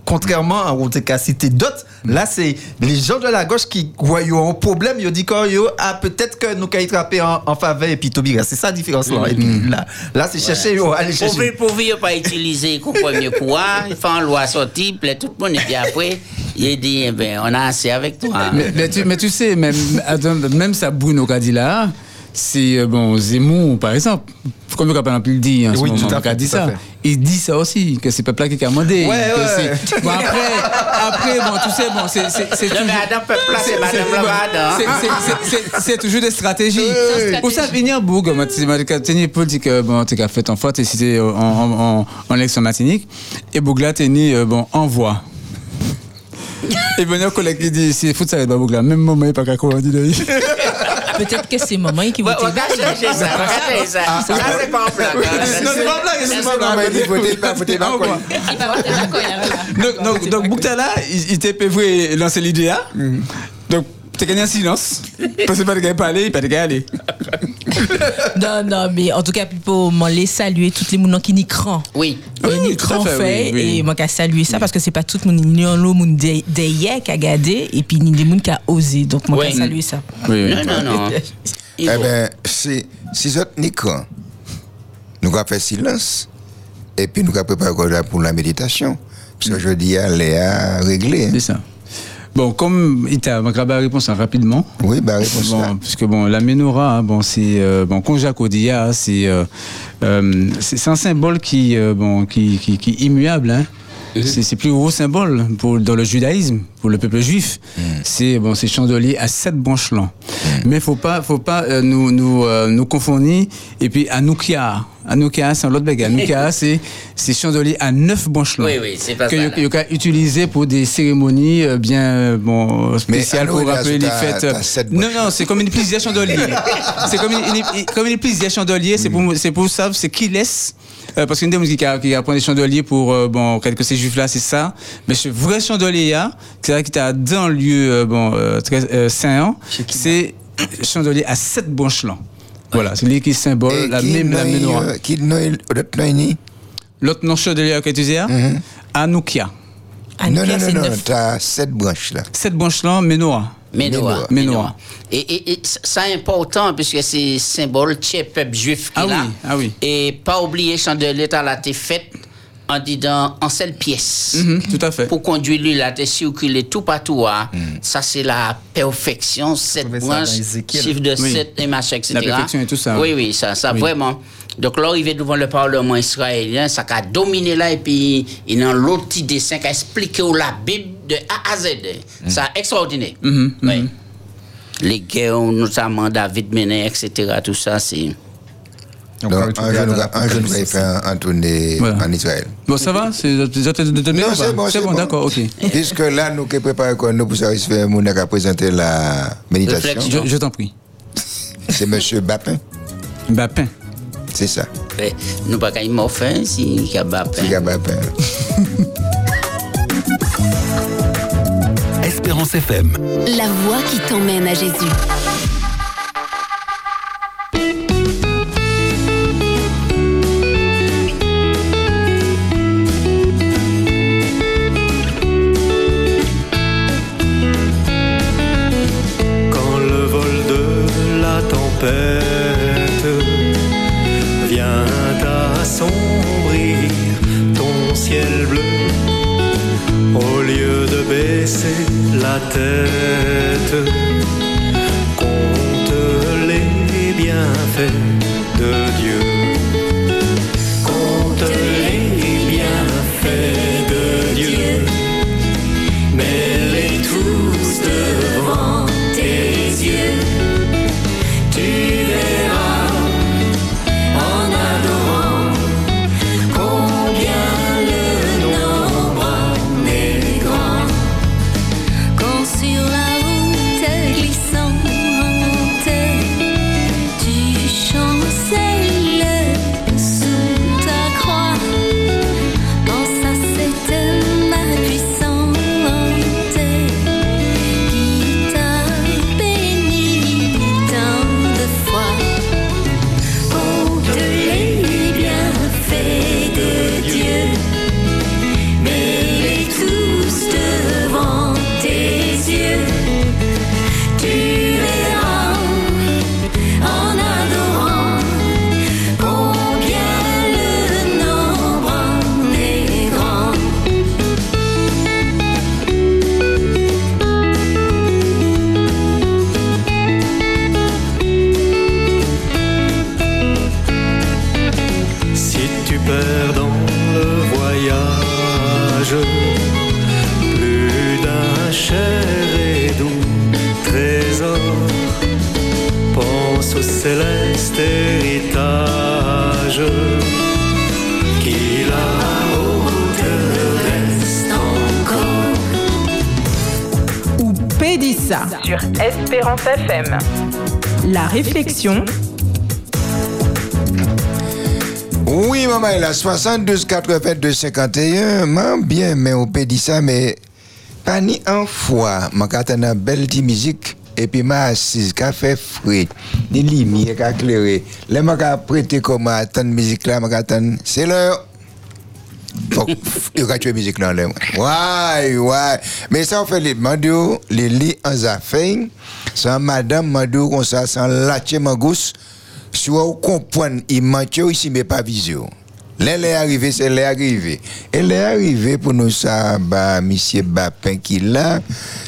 Contrairement à où t'as cité d'autres, là, c'est les gens de la gauche qui voient un problème, ils disent que ah, peut-être que nous y trapper en, en faveur et puis Taubira. C'est ça la différence là. Et puis là, là c'est chercher, yo, aller Pour chercher. pour pas utiliser comme premier pouvoir, il fait un loi sortie, tout le monde, et puis après, il dit, eh ben, on a assez avec toi. Mais, mais tu, mais tu sais, même, attends, même ça, Bruno Kadila, c'est euh, bon, Zemmour, par exemple. Comme le exemple, il dit en ce Oui, moment, tout à il a fait, dit tout à ça. fait. Il dit ça aussi, que c'est pas peuple qui a demandé. Ouais, ouais. Bon, après, après, bon, tu sais, bon, c'est. c'est- Le toujours- c'est le toujours des stratégies. stratégie. Pour ça, venir Bourg, tu as politique, euh, bon, tu as fait en faute, et c'était en, en, en, en élection matinique. Et Bougla, tu es bon, envoi. Et un collègue qui dit, c'est foot, ça va être Bougla. Même moment, il n'y a pas qu'à comment dire. Peut-être que c'est maman qui vous on va chercher ça, on va chercher ça. Ça, c'est pas en blague. Non, c'est pas blague, c'est pas dit, a là. Donc, Bouktala, il, était prévu lancer l'idée. hein. Donc, tu as gagné en silence. Parce que pas de gars parler, il pas de aller. Non, non, mais en tout cas, pour m'en les saluer, toutes les mounons qui n'y crant. Oui. Oui, Il n'y à crant fait, fait, oui, oui. et moi, qu'à saluer ça, parce que c'est pas tout le monde, qui a gardé, et puis il y a des moun qui a osé. Donc, moi, Oui. qu'à saluer ça. Oui, oui. Non, non, non. Eh bien, si, si autres n'y croient, nous allons faire silence. Et puis nous allons préparer pour la méditation. Parce que je dis, elle a réglé. C'est ça. Bon, comme il t'a ma réponse hein, rapidement. Oui, bah, réponse Bon, puisque bon, la menorah, hein, bon, c'est euh, bon, c'est euh, euh, c'est c'est un symbole qui euh, bon, qui, qui, qui est immuable. Hein. C'est c'est le plus gros symbole pour, dans le judaïsme, pour le peuple juif. C'est bon, c'est chandelier à sept branches là. Mais faut pas, faut pas euh, nous nous euh, nous confondre. Et puis Anoukia, Anoukia, c'est un autre bagage. Anoukia, c'est c'est chandelier à neuf branches là. Oui, oui, c'est pas que ça, ka utiliser pour des cérémonies euh, bien euh, bon spéciales pour rappeler les fêtes. sept Non, non, c'est comme une plaisir chandelier. c'est comme une, une- comme une plaisir chandelier. C'est pour, c'est pour ça, c'est qui laisse. Euh, parce qu'une des musiques qui, a- qui apprend des chandeliers pour, euh, bon, quelques ces juifs-là, c'est ça. Mais ce vrai chandelier, là, c'est là qui t'a dans le lieu, euh, bon, euh, très, euh, saint, c'est chandelier à sept branches là. Voilà, c'est lui qui symbole Et la qui même, la menorah. Qui l'autre nom chandelier que tu disais, Mhm. Anoukia. Non, non, non, non, t'as sept branches là. Sept branches là, menorah. Menorah. Menorah. Et, et, et ça est important puisque c'est symbole du peuple juif qui Ah est là. oui, ah oui. Et pas oublier chandelier t'as la été faite en disant en seule pièce. Mhm, tout à fait. Pour conduire lui là, circuler tout partout. hein. Ça c'est la perfection, cette trouvais ça dans branche, Ézéchiel. chiffre de Oui. 7 et machin, etc. La perfection et tout ça, Oui, oui. oui, ça, ça Oui. vraiment. Donc là, arrivé devant le Parlement israélien, ça a dominé là et puis il a un autre petit dessin qui a expliqué où la Bible de A à Z. Ça extraordinaire. Mhm, Oui. Les guerres, notamment David Menet, etc., tout ça, c'est. On Donc, un gars- un il fait un, un tournée Voilà. en Israël. Bon, ça va? C'est Non, c'est bon, C'est bon, d'accord, ok. Puisque là, nous qui préparons quoi, nous pour ça, il se fait, mon a présenté la méditation. Réflexion. Je, je t'en prie. C'est monsieur Bapin, Bapin. C'est ça. Nous pas qu'il m'a fait, si il y a pas C'est gars Bapin. Espérance FM. La voix qui t'emmène à Jésus. 72 82 51. Maman, bien, mais on peut dire ça, mais pas ni un fois. Je suis une belle petite musique. Et puis, ma assise, qui fait frais, ni lumière, qui éclairé. Là, je suis prêté comme attendre musique là, je attendre. C'est l'heure. Faut a tuer musique là. là. Ouais, ouais. Mais ça, on fait les mandou, les lits en zafin. Sans madame mandou, comme ça, sans lâcher ma gousse. Si vous comprenez, il manque ici, mais pas visio. L'elle est arrivée, c'est l'elle est arrivée. Elle est arrivée pour nous, ça, bah, monsieur Bapin qui l'a,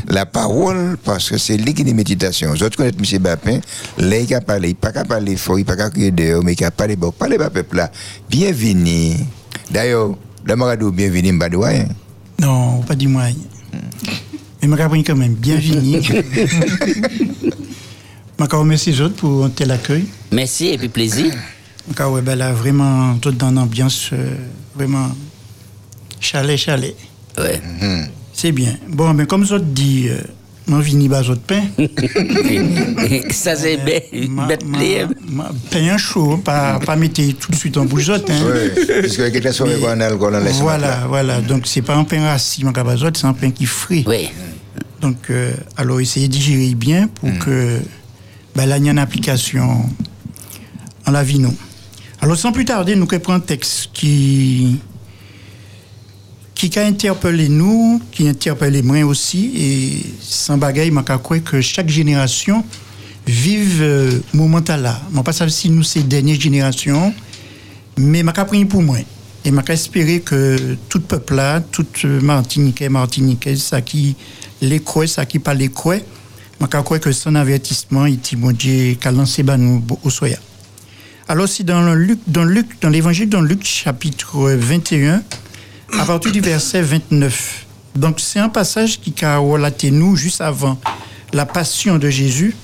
la parole, parce que c'est lui qui dit méditation. Vous autres connaissez monsieur Bapin, là, il a parlé, il pas qu'à parler fort, il pas qu'à crier dehors, mais il a parlé bon. Parlez pas peuple là. Bienvenue. D'ailleurs, le Maradou, bienvenue, Mbadouaye. hein? Non, pas du moi. Mais je vais quand même bienvenue. Je remercie les autres pour un tel accueil. Merci et puis plaisir. Je ouais, ben là, vraiment, tout dans une ambiance euh, vraiment chalet, chalet. Ouais. C'est bien. Bon, mais comme je dis, euh, je vini bas autre pain. Ça c'est Ma- bête ma- ma- Pain chaud, pas, pas mettre tout de suite en bougeotte. Hein. Oui, puisque avec un alcool, on laisse Voilà, voilà. Donc, c'est pas un pain rassis, c'est un pain qui frit. Oui. Donc, euh, alors, essayez de digérer bien pour que ben, là, il y ait une application en la vie, nous. Alors, sans plus tarder, nous prenons un texte qui qui a interpellé nous, qui a interpellé moi aussi, et sans bagaille, je crois que chaque génération vive euh, moment là. Je ne sais pas si nous, c'est dernière génération, mais je pris pour moi. Et je espérer que tout peuple là, tout euh, Martiniquais, Martiniquais, ça qui les croit, ça qui pas les croit, je crois que son avertissement, il dit, mon Dieu, qu'a lancé nous au soya. Alors, si dans le l'évangile, dans Luc chapitre 21, à partir du verset 29. Donc, c'est un passage qui a relaté nous juste avant la passion de Jésus,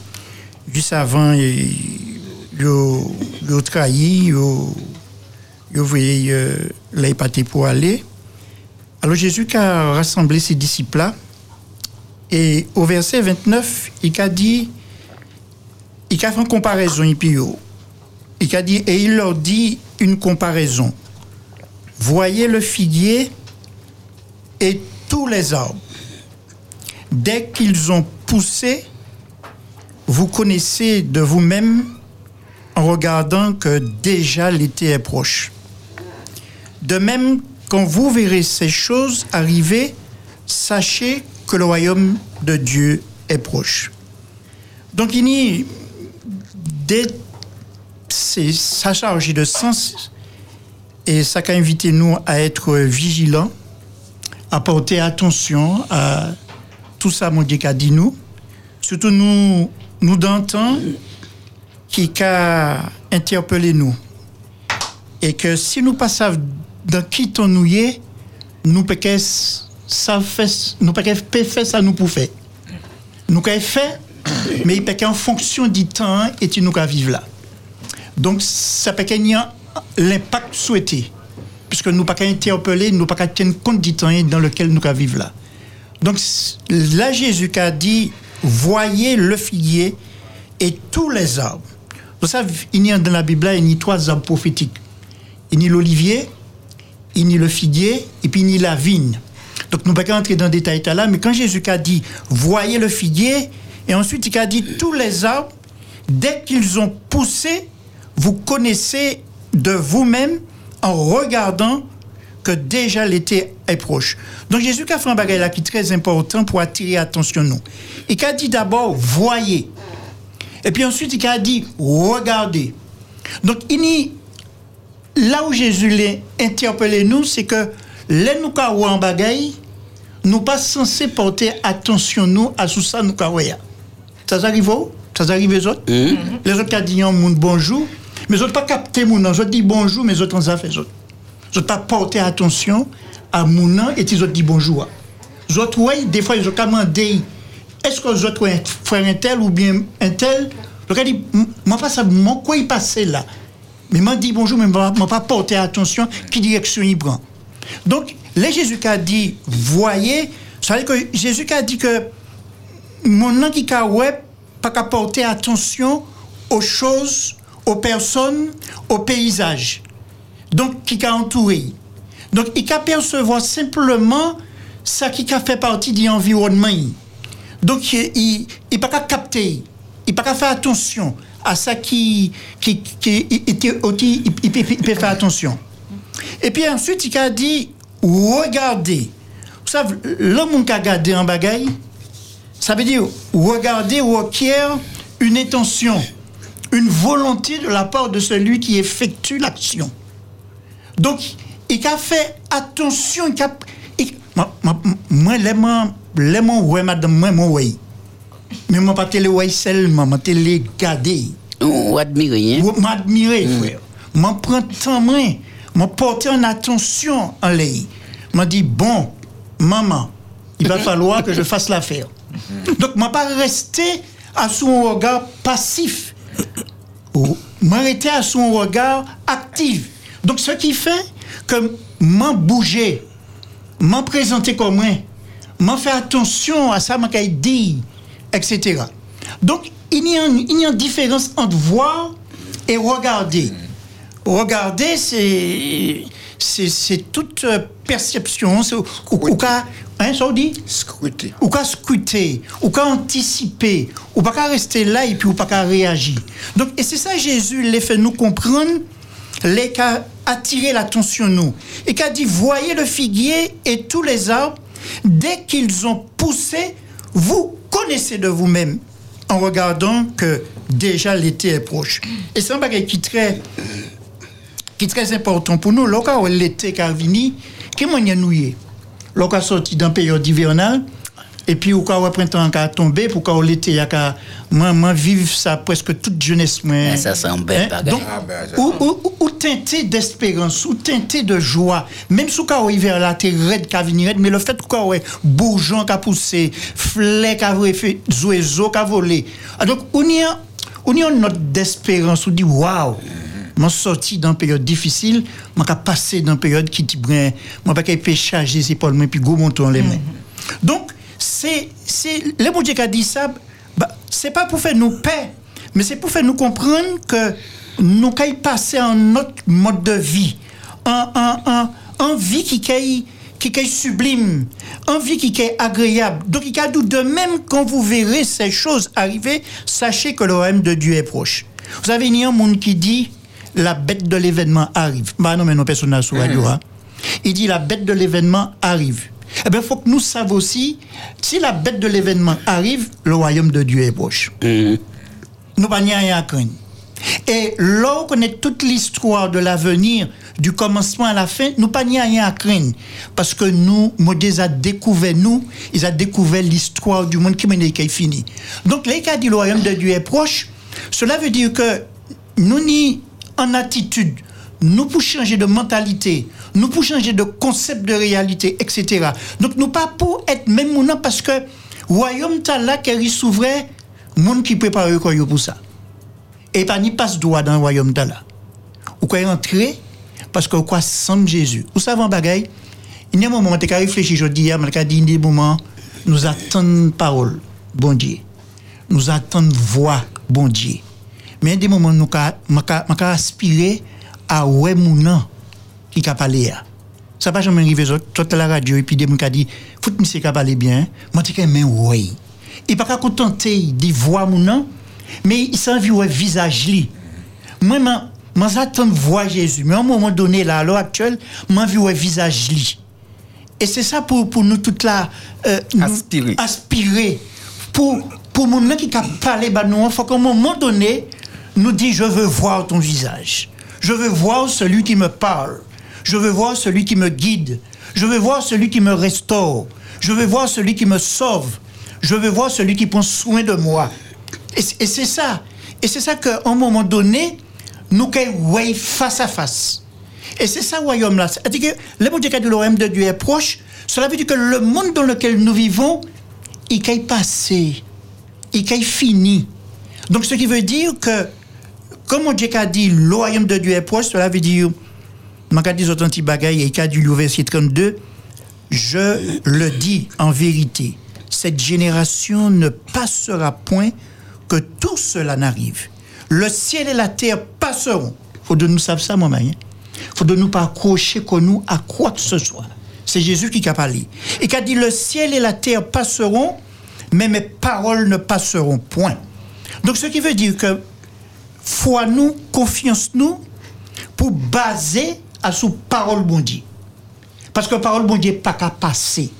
juste avant, il a trahi, il a voyé l'épaté pour aller. Alors, Jésus a rassemblé ses disciples-là, et au verset 29, il a dit, il a fait une comparaison, puis, et il leur dit une comparaison. Voyez le figuier et tous les arbres. Dès qu'ils ont poussé, vous connaissez de vous-même en regardant que déjà l'été est proche. De même, quand vous verrez ces choses arriver, sachez que le royaume de Dieu est proche. Donc, il y a c'est, ça charge de sens et ça a invité nous à être vigilants, à porter attention à tout ça, mon Dieu, qu'a dit nous. Surtout nous, nous d'antan, qui a interpellé nous. Et que si nous passons dans qui ton nous est, nous pouvons ça fait, nous pouvons faire ça nous pour faire. Nous pouvons faire, mais il peut en fonction du temps et tu nous vivre là. Donc, ça peut a l'impact souhaité. Puisque nous pas interpeller, nous pas tenir compte du temps dans lequel nous vivons là. Donc, là, Jésus a dit Voyez le figuier et tous les arbres. Vous savez, il y a dans la Bible, il y a trois arbres prophétiques il y a l'olivier, il y a le figuier et puis il y a la vigne. Donc, nous ne pouvons pas entrer dans le détail là, mais quand Jésus a dit Voyez le figuier, et ensuite il a dit Tous les arbres, dès qu'ils ont poussé, vous connaissez de vous-même en regardant que déjà l'été est proche. Donc Jésus a fait un bagage là qui est très important pour attirer l'attention nous. Il a dit d'abord voyez. Et puis ensuite il a dit regardez. Donc il y, là où Jésus l'a interpellé nous, c'est que les nous en bagaille, nous pas censés porter attention nous à tout ça nous Ça arrive où Ça arrive les autres? Les autres qui disent bonjour, mais les autres pas capté mon nom, autres disent bonjour, mais autres ont fait. Les autres pas porté attention à mon nom et autres disent bonjour. Autres, oui, des fois, ont demandé est-ce que les autres ont frère un tel ou bien un tel? Le dit moi, pas ça, moi, quoi il passait là Mais m'a dit bonjour, mais m'a pas porté attention qui direction il prend. Donc, là, Jésus a dit voyez, ça veut dire que Jésus a dit que mon nom qui a ouais, pas qu'à porter attention aux choses, aux personnes, aux paysages. Donc, qui a entouré. Donc, il a percevoir simplement ça qui a fait partie de l'environnement. Donc, il n'a pas capter, il n'a pas faire attention à ça qui, qui, qui, il peut faire attention. Et puis ensuite, il a dit, regardez. Vous savez, l'homme qui a regardé en bagaille, ça veut dire regarder requiert une intention, une volonté de la part de celui qui effectue l'action. Donc, il a fait attention, il a... moi, moi, moi, les man ouais, madame, moi, moi, ouais. Mais moi, pas télé ouais seulement, moi, télé garder. Ou admirer, hein? Ou m'admirer, frère. Moi, prends temps, moi, moi, porter en attention en l'air. Moi, dit, bon, maman, il va falloir que je fasse l'affaire. Donc, moi, pas rester à son regard passif. Ou m'arrêter à son regard actif. Donc, ce qui fait que m'en bouger, m'en présenter comme moi, m'en faire attention à ça, m'en dire, etc. Donc, il y, a, une- il y a une différence entre voir et regarder. Regarder, c'est c'est c'est toute perception, c'est- ou qu'à- hein, dit? Scruter. ou qu'à scruter, ou qu'à anticiper, ou pas qu'à rester là et puis ou pas qu'à réagir. Donc, et c'est ça Jésus les fait nous comprendre, les qu'a attiré l'attention nous. Et qu'a dit, voyez le figuier et tous les arbres, dès qu'ils ont poussé, vous connaissez de vous-même en regardant que déjà l'été est proche. Et c'est un bagage qui est très, qui est très important pour nous. Lorsqu'on l'été qui est venu, qui m'a est Lorsqu'on sorti dans période hivernale, et puis au cas où le printemps a tombé, pour qu'on l'été, il y a qu'à moi, moi vivre ça presque toute jeunesse. Moi, Ah, ça, c'est un bel bagage. Donc, Ah, ben, ou, ou, ou- ou teinté d'espérance, ou teinté de joie. Même si quand hiver là, t'es raide qu'a venir raide, mais le fait que ouais, bourgeon qu'a poussé, flec qu'a fait, oiseau qu'a volé. Ah, donc, on y a, on y a une note d'espérance, on dit waouh. Moi, sorti dans une période difficile, qu'a passé dans une période qui dit, ben, moi, pas qu'à charger ses épaules, mais puis go monton les mains. Donc, c'est, c'est, le bon Dieu qui a dit ça, bah, c'est pas pour faire nous paix, mais c'est pour faire nous comprendre que nous qu'à passer en notre mode de vie, en, en, en, en vie qui est qui est sublime, en vie qui est agréable. Donc, il y a de même quand vous verrez ces choses arriver, sachez que le royaume de Dieu est proche. Vous avez un monde qui dit la bête de l'événement arrive. Bah non, mais n'a sur radio. hein. Il dit la bête de l'événement arrive. Eh bien, il faut que nous sachions aussi, si la bête de l'événement arrive, le royaume de Dieu est proche. Nous pas rien à craindre. Et là, on connaît toute l'histoire de l'avenir, du commencement à la fin, nous pas rien à craindre. Parce que nous, Modèse a découvert nous, ils ont découvert l'histoire du monde qui est fini. Donc, les cas dit le royaume de Dieu est proche, cela veut dire que nous ni en attitude, nous pour changer de mentalité, nous pour changer de concept de réalité, etc. Donc, nous pas pour être même maintenant parce que royaume ta là qui s'ouvrait, monde qui prépare pour ça. Et pas ni passe droit dans le royaume d'Allah. Ou quoi entrer parce que quoi semble Jésus. Vous savez il y a un moment où réfléchi, je dis dit il y a des moments, nous attendons parole, bon Dieu. Nous attendons voix, bon Dieu. Mais des moments nous avons aspiré à ouais mon qui a parlé. là. Ça va jamais arriver, toute la radio, et puis des qui dit, faut que monsieur qui parlé bien, moi je dis, mais oui. Il pas contenter de voir mon nom, mais il s'en vit ouais visage li. Moi, moi j'attends de voir Jésus, mais à un moment donné, là, à l'heure actuelle, moi vu ouais visage li. Et c'est ça pour, pour nous toute là, euh, Aspirer. aspirer. Pour, pour mon qui a parlé, bah, nous, il faut qu'à un moment donné, nous dit, je veux voir ton visage. Je veux voir celui qui me parle. Je veux voir celui qui me guide. Je veux voir celui qui me restaure. Je veux voir celui qui me sauve. Je veux voir celui qui prend soin de moi. Et, c'est ça. Et c'est ça qu'à un moment donné, nous voyons face à face. Et c'est ça, royaume là. C'est-à-dire que le le royaume de Dieu est proche. Cela veut dire que le monde dans lequel nous vivons, il est passé. Il est fini. Donc, ce qui veut dire que, comme mon Dieu a dit, le royaume de Dieu est proche, cela veut dire, je dit autant de bagaille, et il a dit, verset 32, je le dis en vérité, cette génération ne passera point que tout cela n'arrive. Le ciel et la terre passeront. faut de nous savoir ça, mon mari. faut de nous pas accrocher que nous à quoi que ce soit. C'est Jésus qui a parlé. Et qui a dit, le ciel et la terre passeront, mais mes paroles ne passeront point. Donc, ce qui veut dire que foi nous, confiance nous, pour baser à sous parole bon Dieu. Parce que parole bon Dieu pas qu'à passer.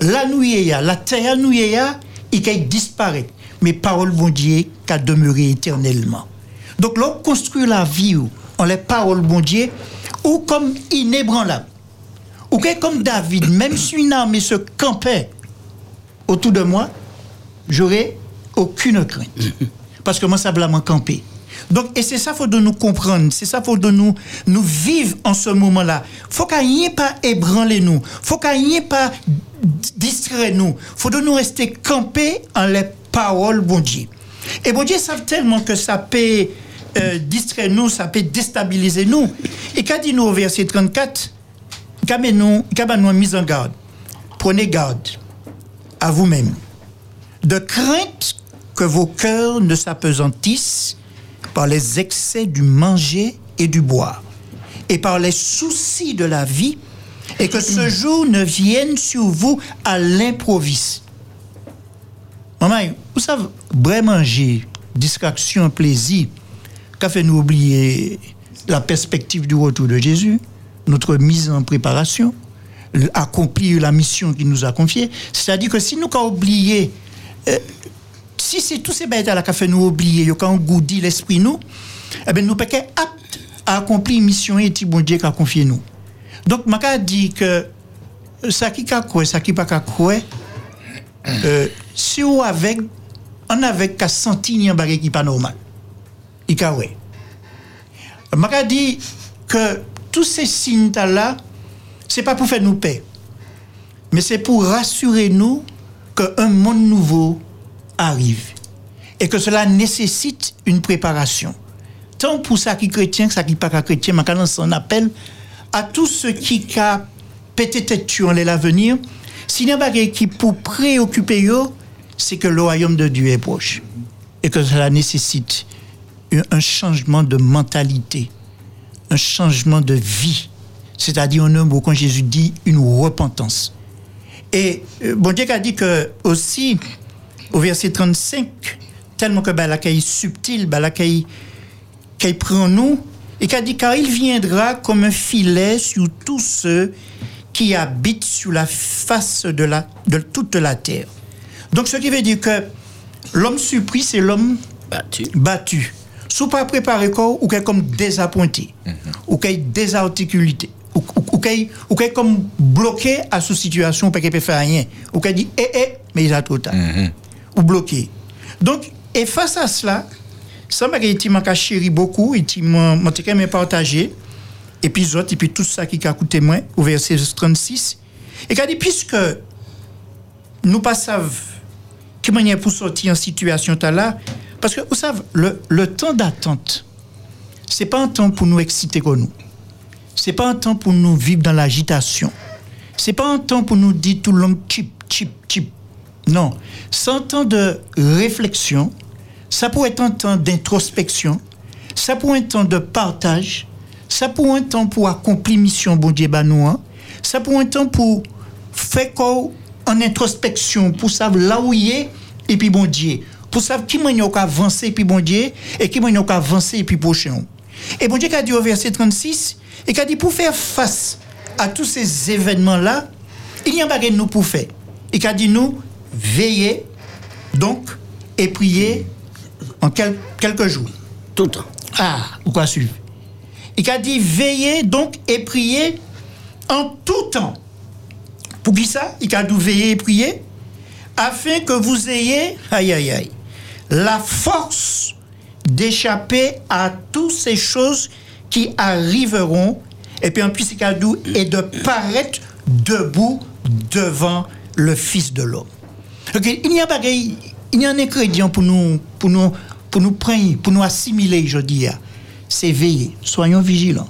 La nuit la terre nous il qu'elle disparaît. Mais parole bon Dieu qu'à demeurer éternellement. Donc, l'on construit la vie en les paroles bon Dieu, ou comme inébranlable, ou comme David, même si une armée se campait autour de moi, j'aurais aucune crainte. Parce que moi, ça blâme camper. Donc, et c'est ça, faut de nous comprendre. C'est ça, faut de nous, nous vivre en ce moment-là. Faut qu'il n'y ait pas ébranler nous. Faut qu'il n'y ait pas distraire nous. Faut de nous rester campés en les paroles, bon Dieu. Et bon Dieu savent tellement que ça peut euh, distraire nous, ça peut déstabiliser nous. Et qu'a dit nous au verset 34, qu'a nous, qu'a en garde. Prenez garde à vous-même. De crainte que vos cœurs ne s'apesantissent par les excès du manger et du boire, et par les soucis de la vie, et que ce jour ne vienne sur vous à l'improviste. Maman, vous savez, vrai manger, distraction, plaisir, qu'a fait nous oublier la perspective du retour de Jésus, notre mise en préparation, accomplir la mission qu'il nous a confiée. C'est-à-dire que si nous avons oublié, euh, si c'est tous ces bêtes-là qui fait nous oublier, quand on goudit l'esprit nous, eh bien, nous pas aptes à accomplir mission et bon Dieu qui a confié nous. Donc, je dit que ça qui a quoi, ça qui pas quoi, euh, si on avec, on avec qu'à sentir un qui pas normal. Il a ouais. Je dit que tous ces signes-là, c'est pas pour faire nous paix, mais c'est pour rassurer nous qu'un monde nouveau arrive et que cela nécessite une préparation. Tant pour ça qui chrétien que ça qui pas chrétien, quand on appelle à tous ceux qui a pété tête en l'avenir, s'il y a un qui pour préoccuper eux, c'est que le royaume de Dieu est proche et que cela nécessite un changement de mentalité, un changement de vie. C'est-à-dire, en un mot, quand Jésus dit une repentance. Et euh, bon Dieu a dit que aussi, au verset 35, tellement que la est subtil, la qu'il prend nous, et qu'a dit car il viendra comme un filet sur tous ceux qui habitent sur la face de, la, de toute la terre. Donc ce qui veut dire que l'homme surpris, c'est l'homme battu. battu. Sous pas préparé corps ou comme désappointé, mm ou qu'il désarticulé, ou, ou, ou, comme bloqué à sous situation, parce qu'il peut faire rien, ou qu'il dit eh eh, mais il a trop tard, Mhm. Ou bloqué. Donc, et face à cela, ça m'a m'a chéri beaucoup, et m'a m'a m'a partagé, épisode, et puis tout ça qui a coûté moins, au verset 36, et qu'a dit, puisque nous pas savons quelle manière pour sortir en situation là, parce que vous savez, le, le temps d'attente, c'est pas un temps pour nous exciter comme nous. C'est pas un temps pour nous vivre dans l'agitation. C'est pas un temps pour nous dire tout le long chip, chip, chip. Non. C'est un temps de réflexion. Ça pourrait être un temps d'introspection. Ça pourrait être un temps de partage. Ça pourrait être un temps pour accomplir mission bon Dieu banouan. Ça pourrait être un temps pour faire quoi en introspection, pour savoir là où il est et puis bon Dieu. Pour savoir qui m'a avancer et puis bon Dieu et qui m'a avancer et puis prochain. Et bon Dieu a dit au verset 36, et qu'a dit pour faire face à tous ces événements-là, il y a un bagage nous pour faire. Et qu'a dit nous, veiller, donc, et prier en quel- quelques jours. Tout le temps. Ah, ou quoi suivre Il a dit veiller, donc, et prier en tout temps. Pour qui ça? Il a dit veiller et prier afin que vous ayez, aïe aïe aïe, la force d'échapper à toutes ces choses qui arriveront, et puis en plus, il a dit, et de paraître debout devant le Fils de l'homme. Ok, Il y a bagaille- il y a un ingrédient pour nous, pour nous, pour nous prendre, pour nous assimiler, je dis, c'est veiller. Soyons vigilants.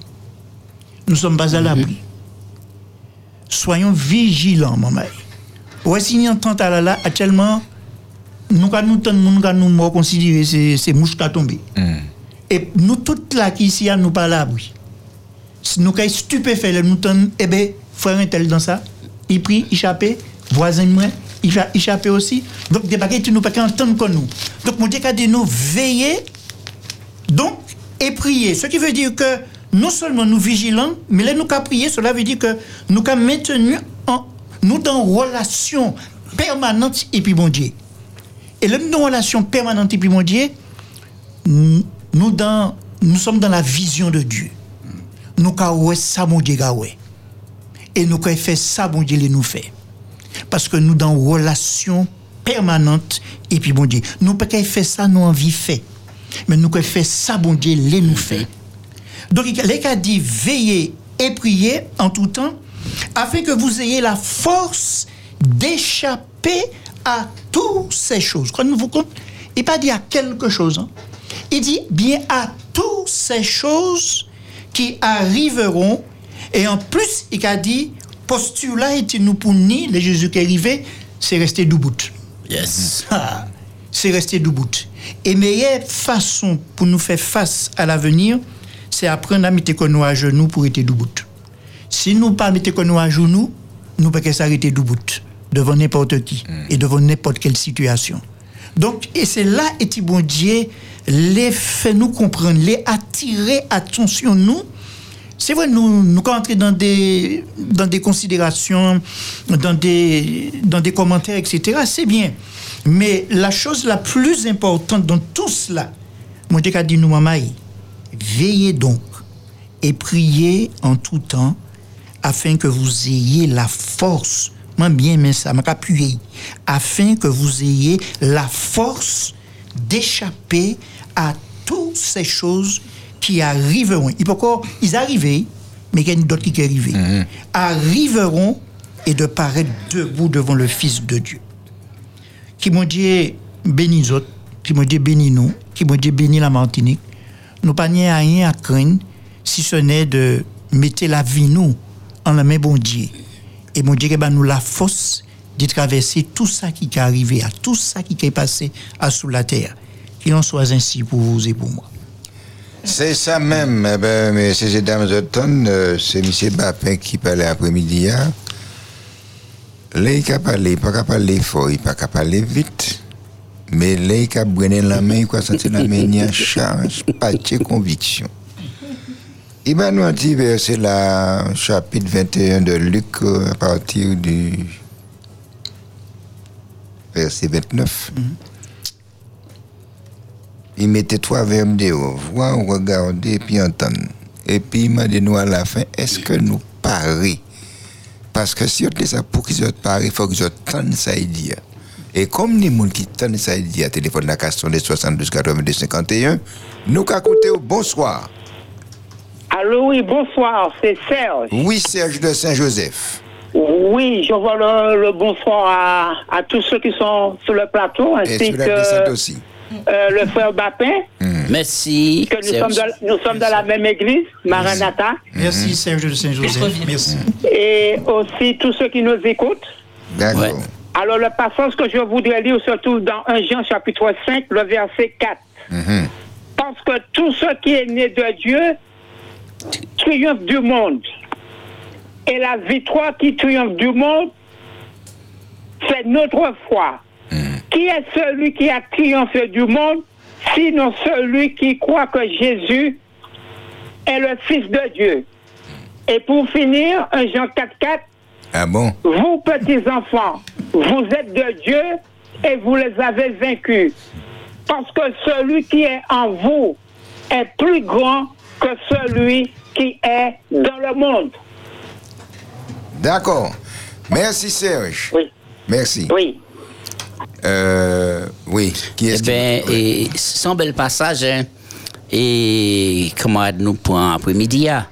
Nous sommes pas à l'abri. Soyons vigilants, maman. Ouais, si nous entendons là, là, actuellement, nous, quand nous, nous, nous, considérer c'est c'est mouche qui a tombé. Et nous, toutes là qui ici, nous pas à l'abri. Si nous, quand stupéfaits, nous, entendons, eh bien, frère tel dans ça, il prie, il échappé, voisin moi, il va échapper aussi. Donc, des bagages, nous pas qu'à entendre comme nous. Donc, mon Dieu dit nous veiller, donc, et prier. Ce qui veut dire que non seulement nous vigilons, mais nous qu'à prier, cela veut dire que nous qu'à maintenu en, nous dans relation permanente et puis mon Dieu. Et là, nous dans relation permanente et puis mon Dieu, nous, dans, nous sommes dans la vision de Dieu. nous ouais ça mon Dieu. Et nous ka fait ça bon Dieu nous fait. Parce que nous dans relation permanente et puis bon Dieu, nous pas qu'à faire ça nous envie fait. Mais nous ka fait ça bon Dieu les nous fait. Donc il a dit veillez et priez en tout temps afin que vous ayez la force d'échapper à toutes ces choses. Quand vous compte, il pas dit à quelque chose. hein. Il dit bien à toutes ces choses qui arriveront. Et en plus, il a dit, postulat et nous pour ni, le Jésus qui est arrivé, c'est resté debout. Yes. Ah, c'est rester debout. Et meilleure façon pour nous faire face à l'avenir, c'est apprendre à mettre nous à genoux pour être debout. Si nous pas mettre nous à genoux, nous pas s'arrêter debout devant n'importe qui et devant n'importe quelle situation. Donc, et c'est là, et bon Dieu, les fait nous comprendre, les attirer attention nous. C'est vrai, nous, nous entrer dans des, dans des considérations, dans des, dans des commentaires, etc., c'est bien. Mais la chose la plus importante dans tout cela, mon Dieu dit nous, maman, veillez donc et priez en tout temps afin que vous ayez la force, moi bien mais ça m'a afin que vous ayez la force d'échapper à toutes ces choses qui arriveront. Il peut encore, ils arrivent, mais il y a d'autres qui arrivent. Arriveront et de paraître debout devant le Fils de Dieu. Qui m'ont dit béni nous autres, qui m'ont dit béni nous, qui m'ont dit béni la Martinique. Nous pas rien à craindre si ce n'est de mettre la vie nous en la main bon Dieu. Et mon Dieu qui nous la force de traverser tout ça qui est arrivé, à tout ça qui est passé à sous la terre. Qu'il en soit ainsi pour vous et pour moi. C'est ça même, eh ben, messieurs et dames euh, c'est M. Bapin qui parlait après-midi. Hein. Là, il a parlé, pas qu'à parler fort, il pas qu'à parler vite. Mais là, il a brûlé la main, il a senti la main, il a charge, pas de conviction. Il va nous dire verset là, chapitre 21 de Luc, euh, à partir du verset 29. Il mettait trois verbes dehors, voir, regarder, puis entendre. Et puis il m'a dit nous à la fin, est-ce que nous parions Parce que si on dit ça, pour qu'ils parient, il faut qu'ils entendent ça il dit. Et comme les gens qui entendent ça dit à téléphone la question des 72 82 51, nous qu'à côté au bonsoir. Allô, oui, bonsoir, c'est Serge. Oui, Serge de Saint-Joseph. Oui, je vois le, le bonsoir à, à tous ceux qui sont sur le plateau, Et ainsi sur la que descente aussi. Euh, le frère Bapin, Merci. que nous sommes, dans, nous sommes dans la même église, Maranatha, Merci de Saint-Joseph. Merci. et aussi tous ceux qui nous écoutent. D'accord. Alors, le passage que je voudrais lire se trouve dans 1 Jean chapitre 5, le verset 4. Mhm. Parce que tout ce qui est né de Dieu triomphe du monde. Et la victoire qui triomphe du monde, c'est notre foi. Qui est celui qui a triomphé du monde, sinon celui qui croit que Jésus est le Fils de Dieu? Et pour finir, 1 Jean 4, 4, Ah bon? Vous, petits enfants, vous êtes de Dieu et vous les avez vaincus. Parce que celui qui est en vous est plus grand que celui qui est dans le monde. D'accord. Merci Serge. Oui. Merci. Oui. Euh, oui. Qui Eh est ben, et son bel passage, hein, et comment nous prend après-midi, hein,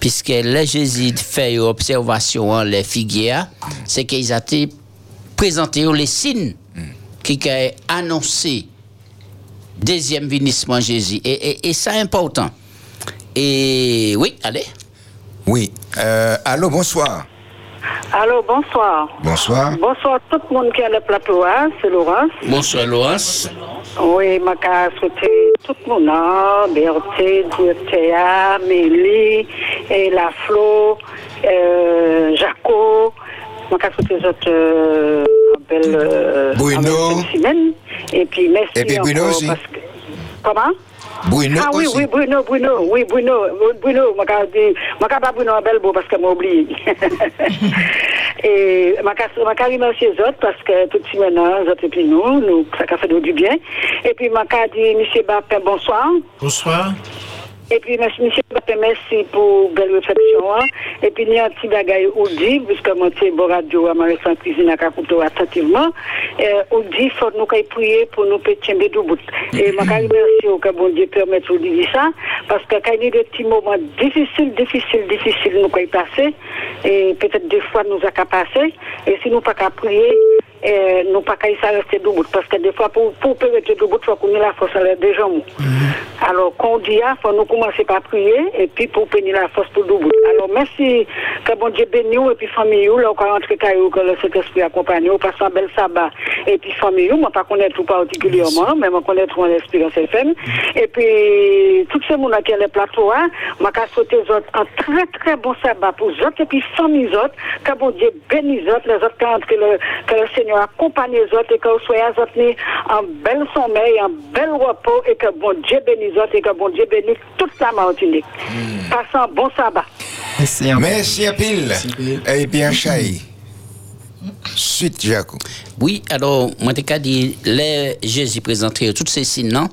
puisque le Jésus fait une observation, les figuières, c'est qu'ils ont été présentés les signes qui ont annoncé deuxième vinissement de Jésus. Et, et, et ça important. Et oui, allez. Oui. Euh, allô, bonsoir. Allô, bonsoir. Bonsoir. Bonsoir tout le monde qui est à le plateau, hein, c'est Laurence. Bonsoir, Laurence. Oui, je souhaiter tout le monde, hein, Berthé, Diotéa, Mélie, et La Flo, euh, Jaco. Je souhaiter les autres euh, belle, euh, Bruno. semaine. Et puis merci Et puis Bruno aussi. parce que- Comment? Bruno ah oui, aussi. oui, Bruno, Bruno, oui, Bruno, Bruno, je ne pas Bruno en beau parce que m'a oublié. et je vais remercier les autres parce que tout de suite maintenant, les autres et puis nous, nous, ça a fait nous du bien. Et puis je dire, M. Bapin, bonsoir. Bonsoir. Et puis, monsieur, merci pour belle réflexion. hein. Et puis, il y a un petit bagage ou dit, puisque moi, c'est bon radio, à ma en cuisine à Kakuto attentivement. Ou dit, faut nous qu'il prier pour nous péter de bout. Et je remercie que bon Dieu permette de dire ça, parce que quand il y a des petits moments difficiles, difficiles, difficiles, nous qu'il passer, et peut-être des fois nous a qu'à passer, et si nous pas qu'à prier, eh, nous pas qu'à y rester debout, parce que des fois, pour, permettre debout, il faut qu'on ait la force à l'air des gens. Alors, qu'on dit, il faut nous commencer par prier, et puis pour pénir la force pour debout. Alors, merci, que bon Dieu bénisse, et puis famille, là, on rentre caillou, que le Saint-Esprit accompagne, on passe un bel sabbat, et puis famille, moi, pas connaître tout particulièrement, mais moi, connaître mon espérance FM. Et puis, tout ce monde qui est les plateaux, hein, qu'à sauter les autres, un très, très bon sabbat pour les autres, et puis famille, autres, que bon Dieu bénisse les autres, quand que le, que le Seigneur accompagne les autres, et que vous soyez les en bel sommeil, en bel repos, et que bon Dieu bénisse les autres, et que bon Dieu bénisse toute la Martinique. Passez un bon sabbat. Merci, Merci à pile. Et puis un chai. Suite, Jaco. Oui, alors, moi, je dit, les Jésus présenté tous ces signes, non?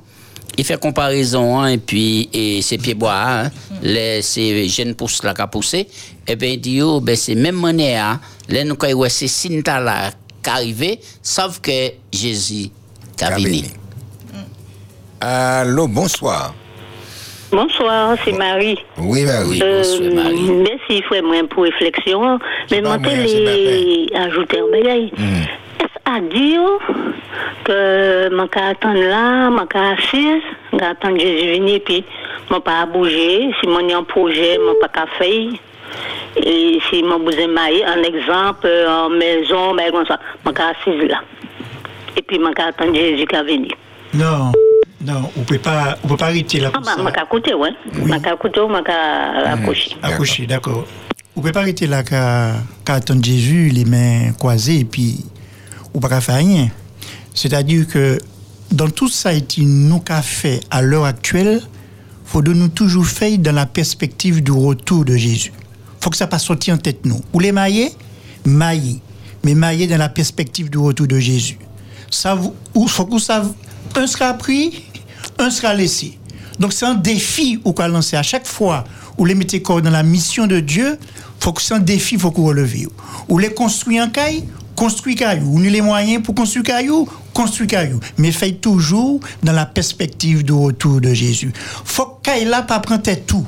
Il fait comparaison, hein, et puis, et ses pieds bois, hein, les, ces jeunes pousses là qui a poussé, et bien, il dit, oh, ben, c'est même manière, hein, là, nous, quand ces signes là qui arrivé, sauf que Jésus qui a venu. Allô, bonsoir. Bonsoir, c'est Marie. Oui, Marie. Euh, Bonsoir, Marie. merci, frère, moi, pour réflexion. Mais moi, les ajouter un bagage. Est-ce à dire que je vais attendre là, je vais assise, je vais attendre Jésus venir, puis je ne vais pas bouger. Si je un projet, je ne vais pas faire. Et si je besoin de un exemple, en maison, ben, comme ça, je vais assise là. Et puis je attendre Jésus qui va venir. Non, non, on ne peut pas arrêter là. Ah, bah, je vais écouter, ouais. Je vais écouter, je vais accoucher. Accoucher, d'accord. On ne peut pas arrêter là qu'à attendre Jésus, les mains croisées, et puis on ne peut pas faire rien. C'est-à-dire que dans tout ça, et nous qu'a fait à l'heure actuelle, faut de nous toujours faire dans la perspective du retour de Jésus. Faut que ça passe sorti en tête nous. Ou les mailler, mailler. Mais mailler dans la perspective du retour de Jésus. Ça, il faut que ça, un sera pris, un sera laissé. Donc c'est un défi ou qu'on lancer à chaque fois où les mettez corps dans la mission de Dieu, faut que c'est un défi, faut qu'on releve. Ou les construire en caille, construire caillou. Ou nous les moyens pour construire caillou, construire caillou. Mais fait toujours dans la perspective du retour de Jésus. Faut que là pas prendre tout.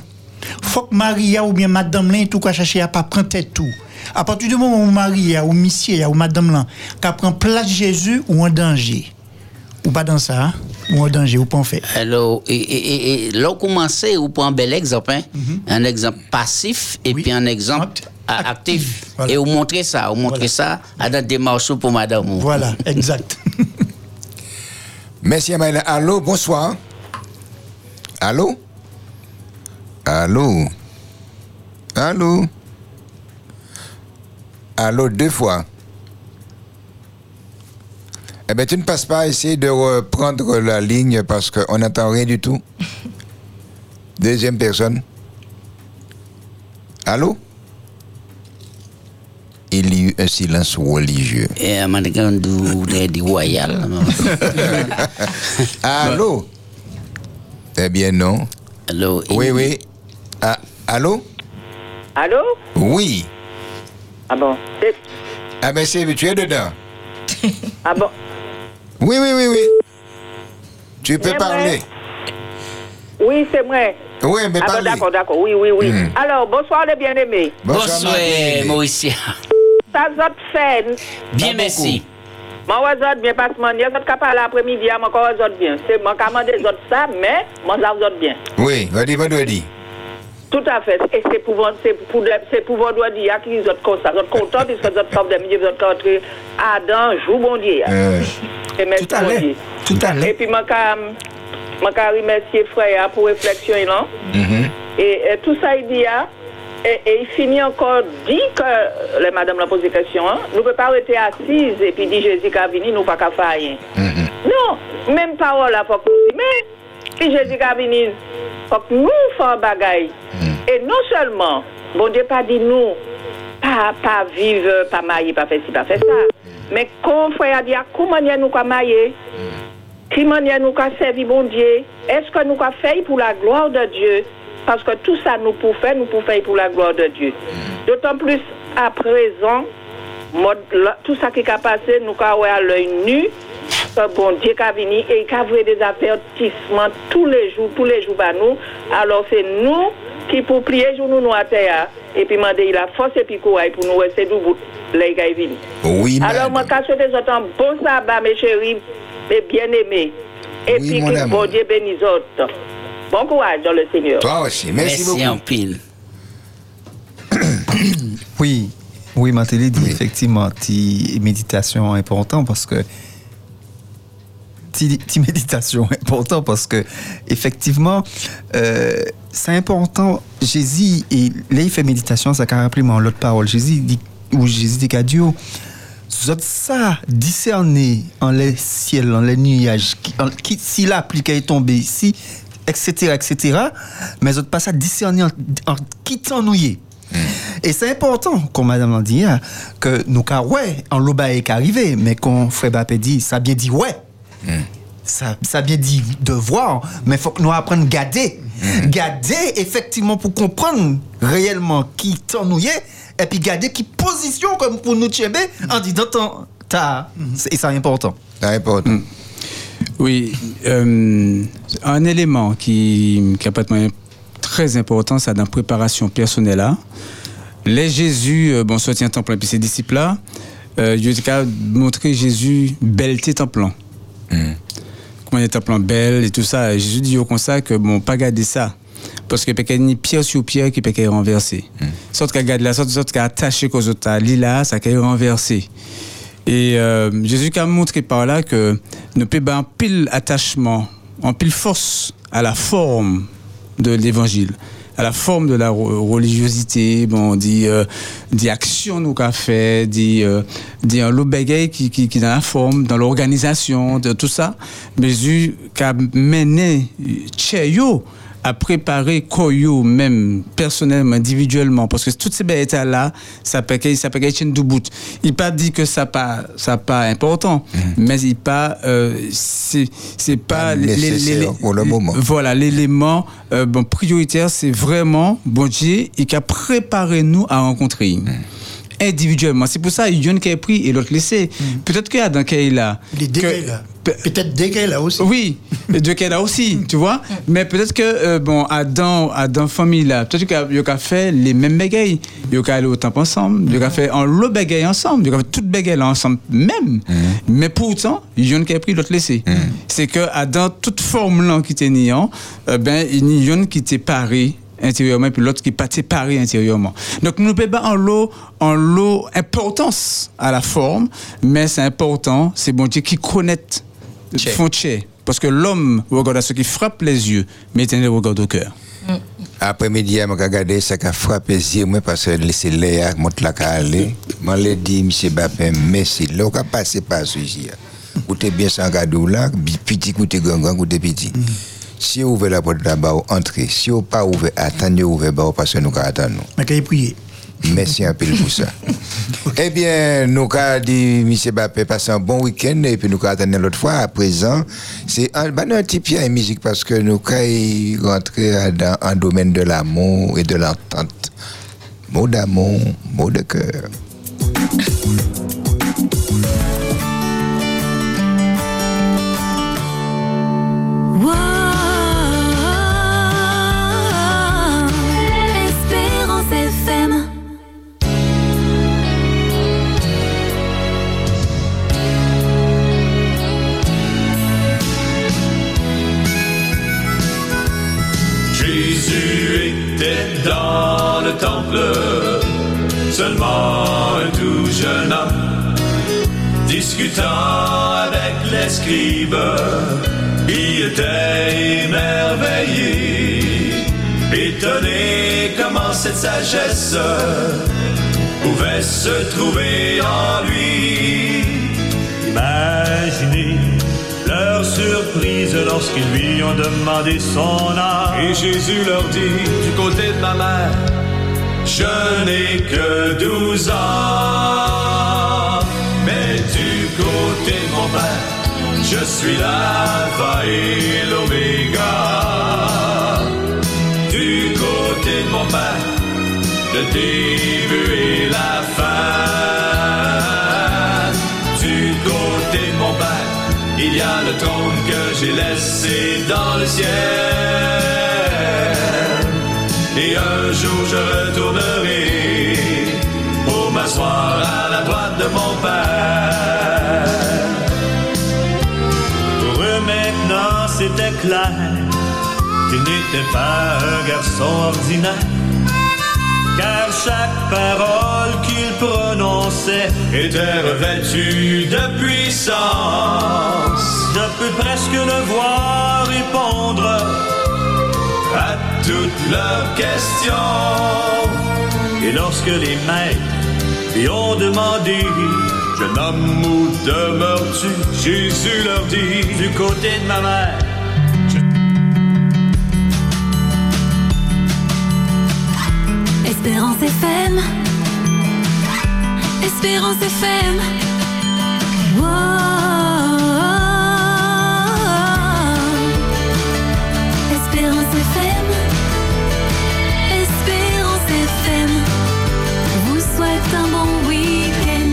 Faut que Maria ou bien Madame Lin tout quoi chercher à pas prendre tête tout. À partir du moment où Maria ou Monsieur ou Madame Lin qui prend place Jésus ou en danger. Ou pas dans ça, hein? ou en danger, ou pas en fait. Alors, et, et, et, là, on commence, ou pour un bel exemple, hein? Mhm. un exemple passif et puis un exemple a- actif. Et vous montrez ça, vous montrez ça à la démarche pour madame. Voilà, exact. Merci, Amaïla. Allô, bonsoir. Allô? Allô? Allô? Allô, deux fois. Eh bien, tu ne passes pas à essayer de reprendre la ligne parce qu'on n'entend rien du tout. Deuxième personne. Allô? Il y eut un silence religieux. Royal. Allô? Eh bien, non. Allô? Oui, oui. Ah, allô? Allô? Oui. Ah bon Ah, ben, c'est, tu es dedans. Ah bon Oui, oui, oui, oui. Tu peux C'est parler. Oui, c'est moi. Oui, mais ah bon, parlez. d'accord, d'accord. Oui, oui, oui. Hmm. Alors, bonsoir les bien-aimés. Bonsoir, Mauricia. Ça vous fait? Bien, merci. Moi, vous autres bien, parce que vous êtes capable l'après-midi, vous autres bien. C'est moi qui les autres ça, mais moi, ça vous autres bien. Oui, vendredi, vendredi. Tout à fait. Et c'est pour, c'est pour, c'est pour a qui êtes contents, puisque vous êtes comme des milliers, vous êtes rentrés à Adam, jour bon Dieu. Euh, Et merci Tout à l'heure. Tout à l'heure. Et puis, moi, je remercier frère pour réflexion? Mhm. Et, tout ça, il dit, hein, et, et il finit encore, dit que, la madame l'a posé question, hein, nous ne pouvons pas rester assises et puis dire Jésus qui a venu, nous ne pouvons pas faire rien. Non, même parole là, faut que mais si Jésus qui a venu, faut que nous fassions bagaille. Et non seulement, bon Dieu pas dit nous, pas, pas vivre, pas marier, pas faire ci, pas faire ça. Mais comme frère a dit, comment nous quoi marier? qui manière nous qu'a servi bon Dieu, est-ce que nous qu'a fait pour la gloire de Dieu? Parce que tout ça nous pour faire, nous pour faire pour la gloire de Dieu. D'autant plus à présent, tout ça qui a passé, nous ouais à l'œil nu, bon Dieu qu'a venu et qu'a vu des avertissements tous les jours, tous les jours par nous. Alors c'est nous qui pour plier jour nous nous à terre et puis demander la force et puis courage pour nous rester debout les gars venus. Oui, Alors, moi, quand je te souhaite un bon sabbat, mes chéris, mes bien-aimés. Et Oui, puis, que bon Dieu bénisse autres. Bon courage dans le Seigneur. Toi aussi. Merci, beaucoup. en pile. Oui, oui, Matéli dit effectivement, ti méditation important parce que ti, ti méditation important parce que effectivement, euh, c'est important. Jésus et là il fait méditation, ça a rappelé moi l'autre parole. Jésus dit ou Jésus dit qu'à Dieu. Ça discerner en les ciels, en les nuages, qui, en- qui si la pluie qui est tombée ici, etc., etc. Mais zot pas ça discerner en, en quittant nous y est. Et c'est important, comme madame dit, hein, que nous, car ouais, en l'oba est arrivé, mais qu'on frère Bappé dit, ça bien dit ouais. Ça, ça bien dit devoir, mais il faut que nous apprenions à garder. Garder, effectivement, pour comprendre réellement qui t'en nous y est, et puis garder qui position comme pour nous tchéber en disant t'as. Et c'est important. C'est important. Oui, euh, un élément qui, qui est très important, c'est dans la préparation personnelle. Là. Les Jésus, euh, bon, sorti un temps plein, puis ses disciples là, euh, Dieu a montré Jésus belleté temps plein. Comment il est plein belle et tout ça. Jésus dit au ça que bon, pas garder ça. Parce que peut ni pierre sur pierre qui peut être renversé. Sorte qu'à garder la sorte, sorte qu'à attacher qu'aux autres, là, ça peut renversé. Et euh, Jésus a montré par là que nous pouvons un pile attachement, en pile force à la forme de l'évangile, à la forme de la religiosité, bon, on dit, euh, des actions nous qu'a dit, euh, dit bagaille qui, qui, dans la forme, dans l'organisation, de tout ça. Mais Jésus a mené Tcheyo à préparer Koyo même personnellement, individuellement, parce que toutes ces bêtes là, ça peut ça peut qu'il tienne debout. Il pas dit que ça pas ça pas important, mais il pas euh, c'est c'est pas les- les- pour le moment. Voilà l'élément euh, bon prioritaire, c'est vraiment bon Dieu il a préparé nous à rencontrer. Individuellement, c'est pour ça il y en a qui a pris et l'autre laissé. Peut-être qu'il y a dans qu'il là. Les dégâts là. Peut-être dégâts là aussi. Oui, qu'il a aussi, tu vois. Mais peut-être que, euh, bon, Adam, Adam famille là, peut-être qu'il a, a fait les mêmes bégayes. Il a allé au temple ensemble, il a fait un lot bégaye ensemble, il a fait toutes bégayes là ensemble, même. Mais pourtant, il y en a qui a pris l'autre laissé. C'est que Adam, toute forme là qui était niant, euh, ben, il y en a qui était paré intérieurement, puis l'autre qui pas séparé intérieurement. Donc, nous ne pouvons pas en lot, en lot importance à la forme, mais c'est important, c'est bon Dieu qui connaît font tché. Parce que l'homme regarde à ce qui frappe les yeux, mais l'éternel regarde au cœur. Après-midi, je vais regarder ça qui a frappé les yeux, parce que c'est Léa qui monte la aller. Je lui ai dit, M. Bappé, merci. Là, on a passé par celui-ci. Écoutez bien ça, gadou là, petit, écoutez grand, grand, écoutez petit. Si vous ouvrez la porte là-bas, entrez. Si vous pas ouvert, attendez, ouvrez là parce que nous attendons. Mais qu'il prier. Merci un peu pour ça. eh bien, nous avons dit, M. Bappé, passer un bon week-end et puis nous avons attendre l'autre fois. À présent, c'est un, un petit pied à musique parce que nous avons rentrer dans un domaine de l'amour et de l'entente. Mot d'amour, mot de cœur. Jésus était dans le temple, seulement un tout jeune homme, discutant avec les scribes, qui étaient émerveillés, étonnés comment cette sagesse pouvait se trouver en lui. Imaginez leur surprise lorsqu'ils lui ont demandé son âge. Et Jésus leur dit, du côté de ma mère, je n'ai que 12 ans. Mais du côté de mon père, je suis l'alpha et l'oméga. Du côté de mon père, le début et la fin. Du côté il y a le trône que j'ai laissé dans le ciel. Et un jour je retournerai pour m'asseoir à la droite de mon père. Pour eux maintenant c'était clair qu'il n'était pas un garçon ordinaire. Chaque parole qu'il prononçait était revêtue de puissance. Je peux presque le voir répondre à toutes leurs questions. Et lorsque les maîtres lui ont demandé Jeune homme, où demeures-tu? Jésus leur dit Du côté de ma mère. Espérance FM. Espérance FM. Espérance FM. Espérance FM. Vous souhaite un bon week-end.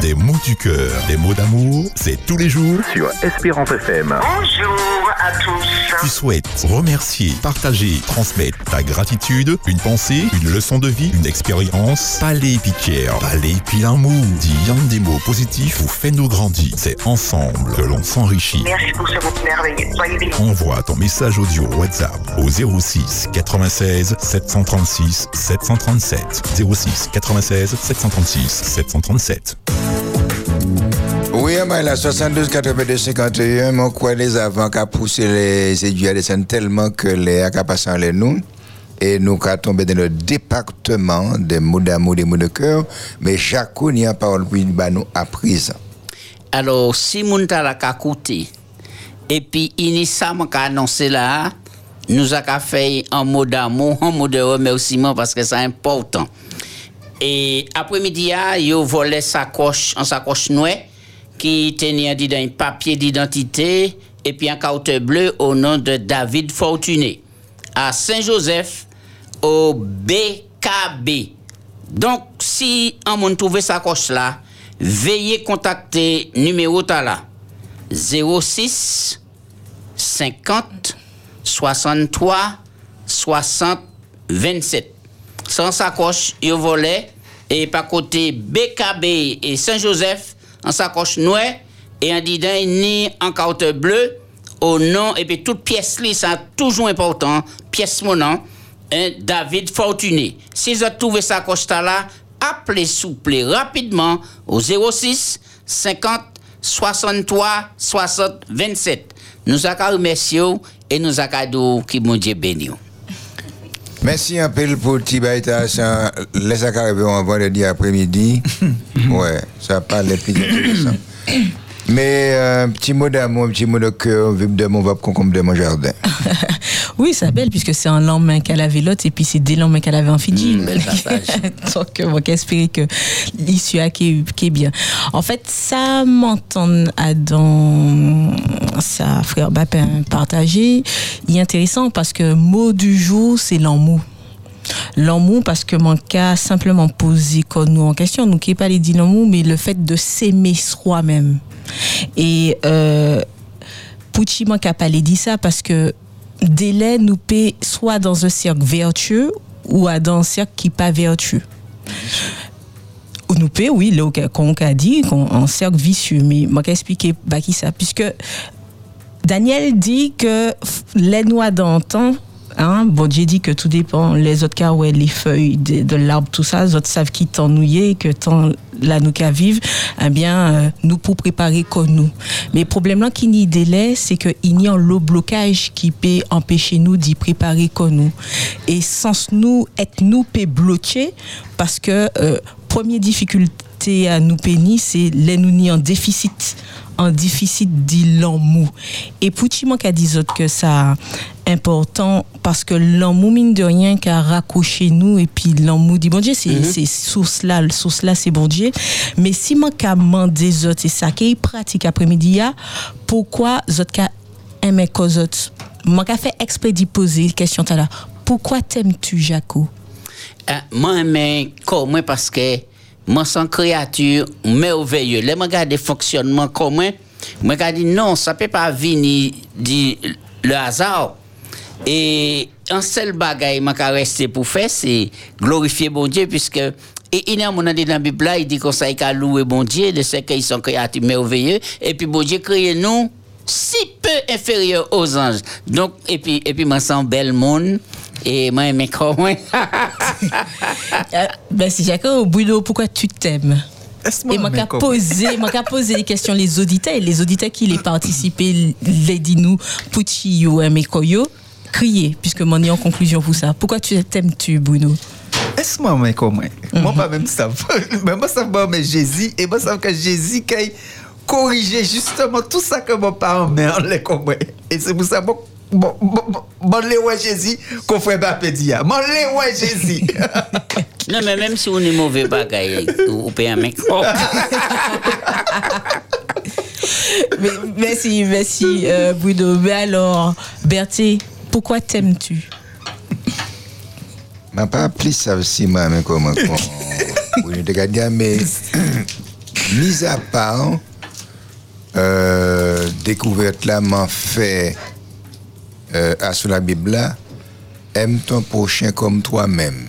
Des mots du cœur, des mots d'amour, c'est tous les jours sur Espérance FM. Bonjour à tous. Tu souhaites remercier, partager, transmettre ta gratitude, une pensée, une leçon de vie, une expérience, palais pitière, palais pilamour. Dire des mots positifs ou fais-nous grandir. C'est ensemble que l'on s'enrichit. Merci pour ce mot merveilleux. Soyez bénis. Envoie ton message audio WhatsApp au 06 96 736 737. 06 96 736 737. Oui, mais la 72 82 51, mon quoi les avant qu'a poussé les descendre tellement que les a passé en les nous. Et nous qu'a tombé dans le département des mots d'amour, des mots de cœur. Mais chacun y a parole pour bah, nous à présent. Alors, si ka koute, et puis initialement ka annoncé là, nous a ka fait un mot d'amour, un mot de remerciement parce que c'est important. Et après-midi, ah, yo volé sacoche, en sacoche noire, qui tenait un papier d'identité et puis un carte bleu au nom de David Fortuné à Saint-Joseph au BKB. Donc, si on monde trouve sa coche là, veuillez contacter numéro ta là 06 50 63 60 27. Sans sacoche, il volait et par côté BKB et Saint-Joseph en sacoche noire et en didin ni en carte bleue au nom et puis toute pièce là ça toujours important pièce mon nom hein, David Fortuné si vous trouvez sa coche là appelez souple rapidement au 06 50 63 60 27 nous remercié et nous avons qui mon Dieu béni. Merci un peu pour Tibaïta. Les arriver en vendredi après-midi. ouais, ça parle les plus intéressant. Mais un petit mot d'amour, un petit mot de cœur, vive de mon va concombre de mon jardin. Oui, ça belle, puisque c'est un lendemain qu'elle avait l'autre, et puis c'est des lendemains qu'elle avait en Fidji. Donc, on va espérer que l'issue a qui est bien. En fait, ça m'entend à dans sa frère Bapin partagé, il est intéressant parce que mot du jour, c'est l'amour. L'amour, parce que mon cas simplement posé comme nous en question, nous qui pas les dit l'amour, mais le fait de s'aimer soi-même. Et euh, Pucci m'a pas dit ça parce que délai nous paie soit dans un cercle vertueux ou à dans un cercle qui pas vertueux. Ou nous paie, oui, là, qu'on a dit, un cercle vicieux, mais moi expliquer bah, qui ça, puisque Daniel dit que les noix d'antan, Hein? Bon, j'ai dit que tout dépend. Les autres cas, ouais, les feuilles de, l'arbre, tout ça, les autres savent qui t'ennuyait, que tant la nous qu'à vivre, eh bien, euh, nous pour préparer comme nous. Mais le problème là qui n'y délai, c'est que il y a le blocage qui peut empêcher nous d'y préparer comme nous. Et sans nous, être nous peut bloquer parce que, euh, première difficulté à nous pénis, c'est les nous ni en déficit en déficit dit l'amour. Et pour qui manque à dire autres que ça, important parce que l'amour mine de rien qui a raccroché nous et puis l'amour dit bon Dieu c'est Mhm. c'est source là source là c'est bon Dieu mais si moi qu'a des autres c'est ça qui est pratique après-midi pourquoi autres qu'a aimé cause autres? Moi qu'a fait exprès d'y poser question là pourquoi t'aimes-tu Jaco? Ah, moi, mais comment parce que moi, sans créature merveilleuse. Là, moi, regarde le fonctionnement commun. Moi, je dis non, ça peut pas venir du le hasard. Et un seul bagaille moi qu'a resté pour faire, c'est glorifier bon Dieu, puisque et il y a un moment dans la Bible, il dit qu'on s'est qu'à louer bon Dieu, de ce qu'ils sont créatures merveilleux, et puis bon Dieu crée nous si peu inférieurs aux anges. Donc, et puis, et puis, moi, sens bel monde, et moi, mais comment? Euh, ben c'est Jaco Bruno pourquoi tu t'aimes? Et moi comment posé moi posé les questions les auditeurs et les auditeurs qui les participé les dit nous Pucci yo aimé koyo crier puisque mon en conclusion pour ça pourquoi tu t'aimes-tu Bruno? Est-ce moi, mais comment? Moi, pas même ça. Mais moi, ça va, mais Jésus, et moi, ça que Jésus qui a corrigé justement tout ça que mon parent mère les. Et c'est pour ça, bon, bon, bon, bon, les ouais Jésus, qu'on fait pas pédia. Bon, les ouais Jésus. Non, mais même si on est mauvais bagaille, ou peut un mec. Mais- merci merci euh, Bruno mais alors Berthe pourquoi t'aimes-tu? M'a pas appelé ça aussi, moi, mais comment Oui, je te mais mis à part, euh, découverte là, m'a fait euh, à sur la Bible là, aime ton prochain comme toi-même.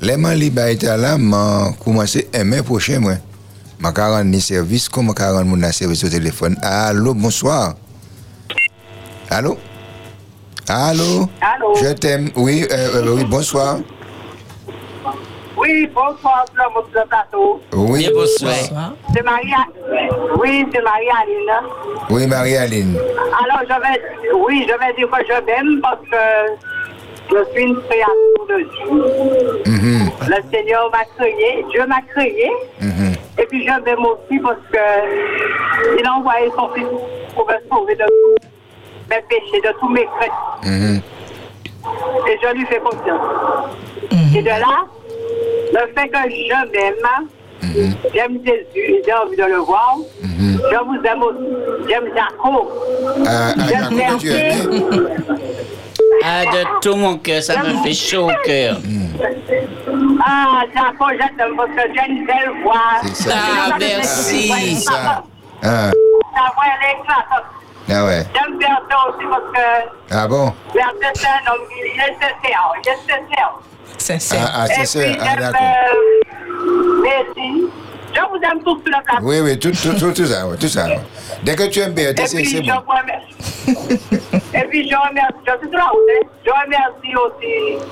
Les man li ba été là, m'a commencé à aimer prochain, moi. M'a rendre ni service, comme m'a rendre mon service au téléphone. Allô, bonsoir. Allô? Allô? Allô? Je t'aime. Oui, euh, euh, oui, bonsoir. Oui, bonsoir, tout sur le plateau. Oui. Bien, bonsoir. C'est Maria. Oui, c'est Marie-Aline. Oui, Marie-Aline. Alors, je vais, oui, je vais dire que je m'aime parce que je suis une créature de Dieu. Mhm, Le Seigneur m'a créé, Dieu m'a créé. mhm. Et puis je m'aime aussi parce que il a envoyé son fils pour me sauver de tous mes péchés, de tous mes craintes. Mhm. Et je lui fais confiance. Et de là, le fait que je m'aime, j'aime Jésus, j'ai envie de le voir. Je vous aime aussi. J'aime Jacob. Ah, ah, J'aime aimes Ah, de tout mon cœur, ça me fait chaud au cœur. Ah, Jacob, je t'aime parce que j'ai une belle voix. Ça. Ah, merci. Ça. Ah, Ta voix, elle est éclatante. Ah ouais. J'aime Berthe aussi parce que Ah bon? Berthe, c'est un homme, il est sincère. Il est sincère. sincère Ah, ah, ça. puis, Ah, j'aime d'accord. euh, Messi. Je vous aime tous sur le plateau. Oui, oui, tout, tout, tout, tout ça, ouais, tout ça. ouais. Dès que tu aimes bien, Et c'est puis, c'est je bon. vous remercie. Et puis, je remercie, je suis la route, hein. Je remercie aussi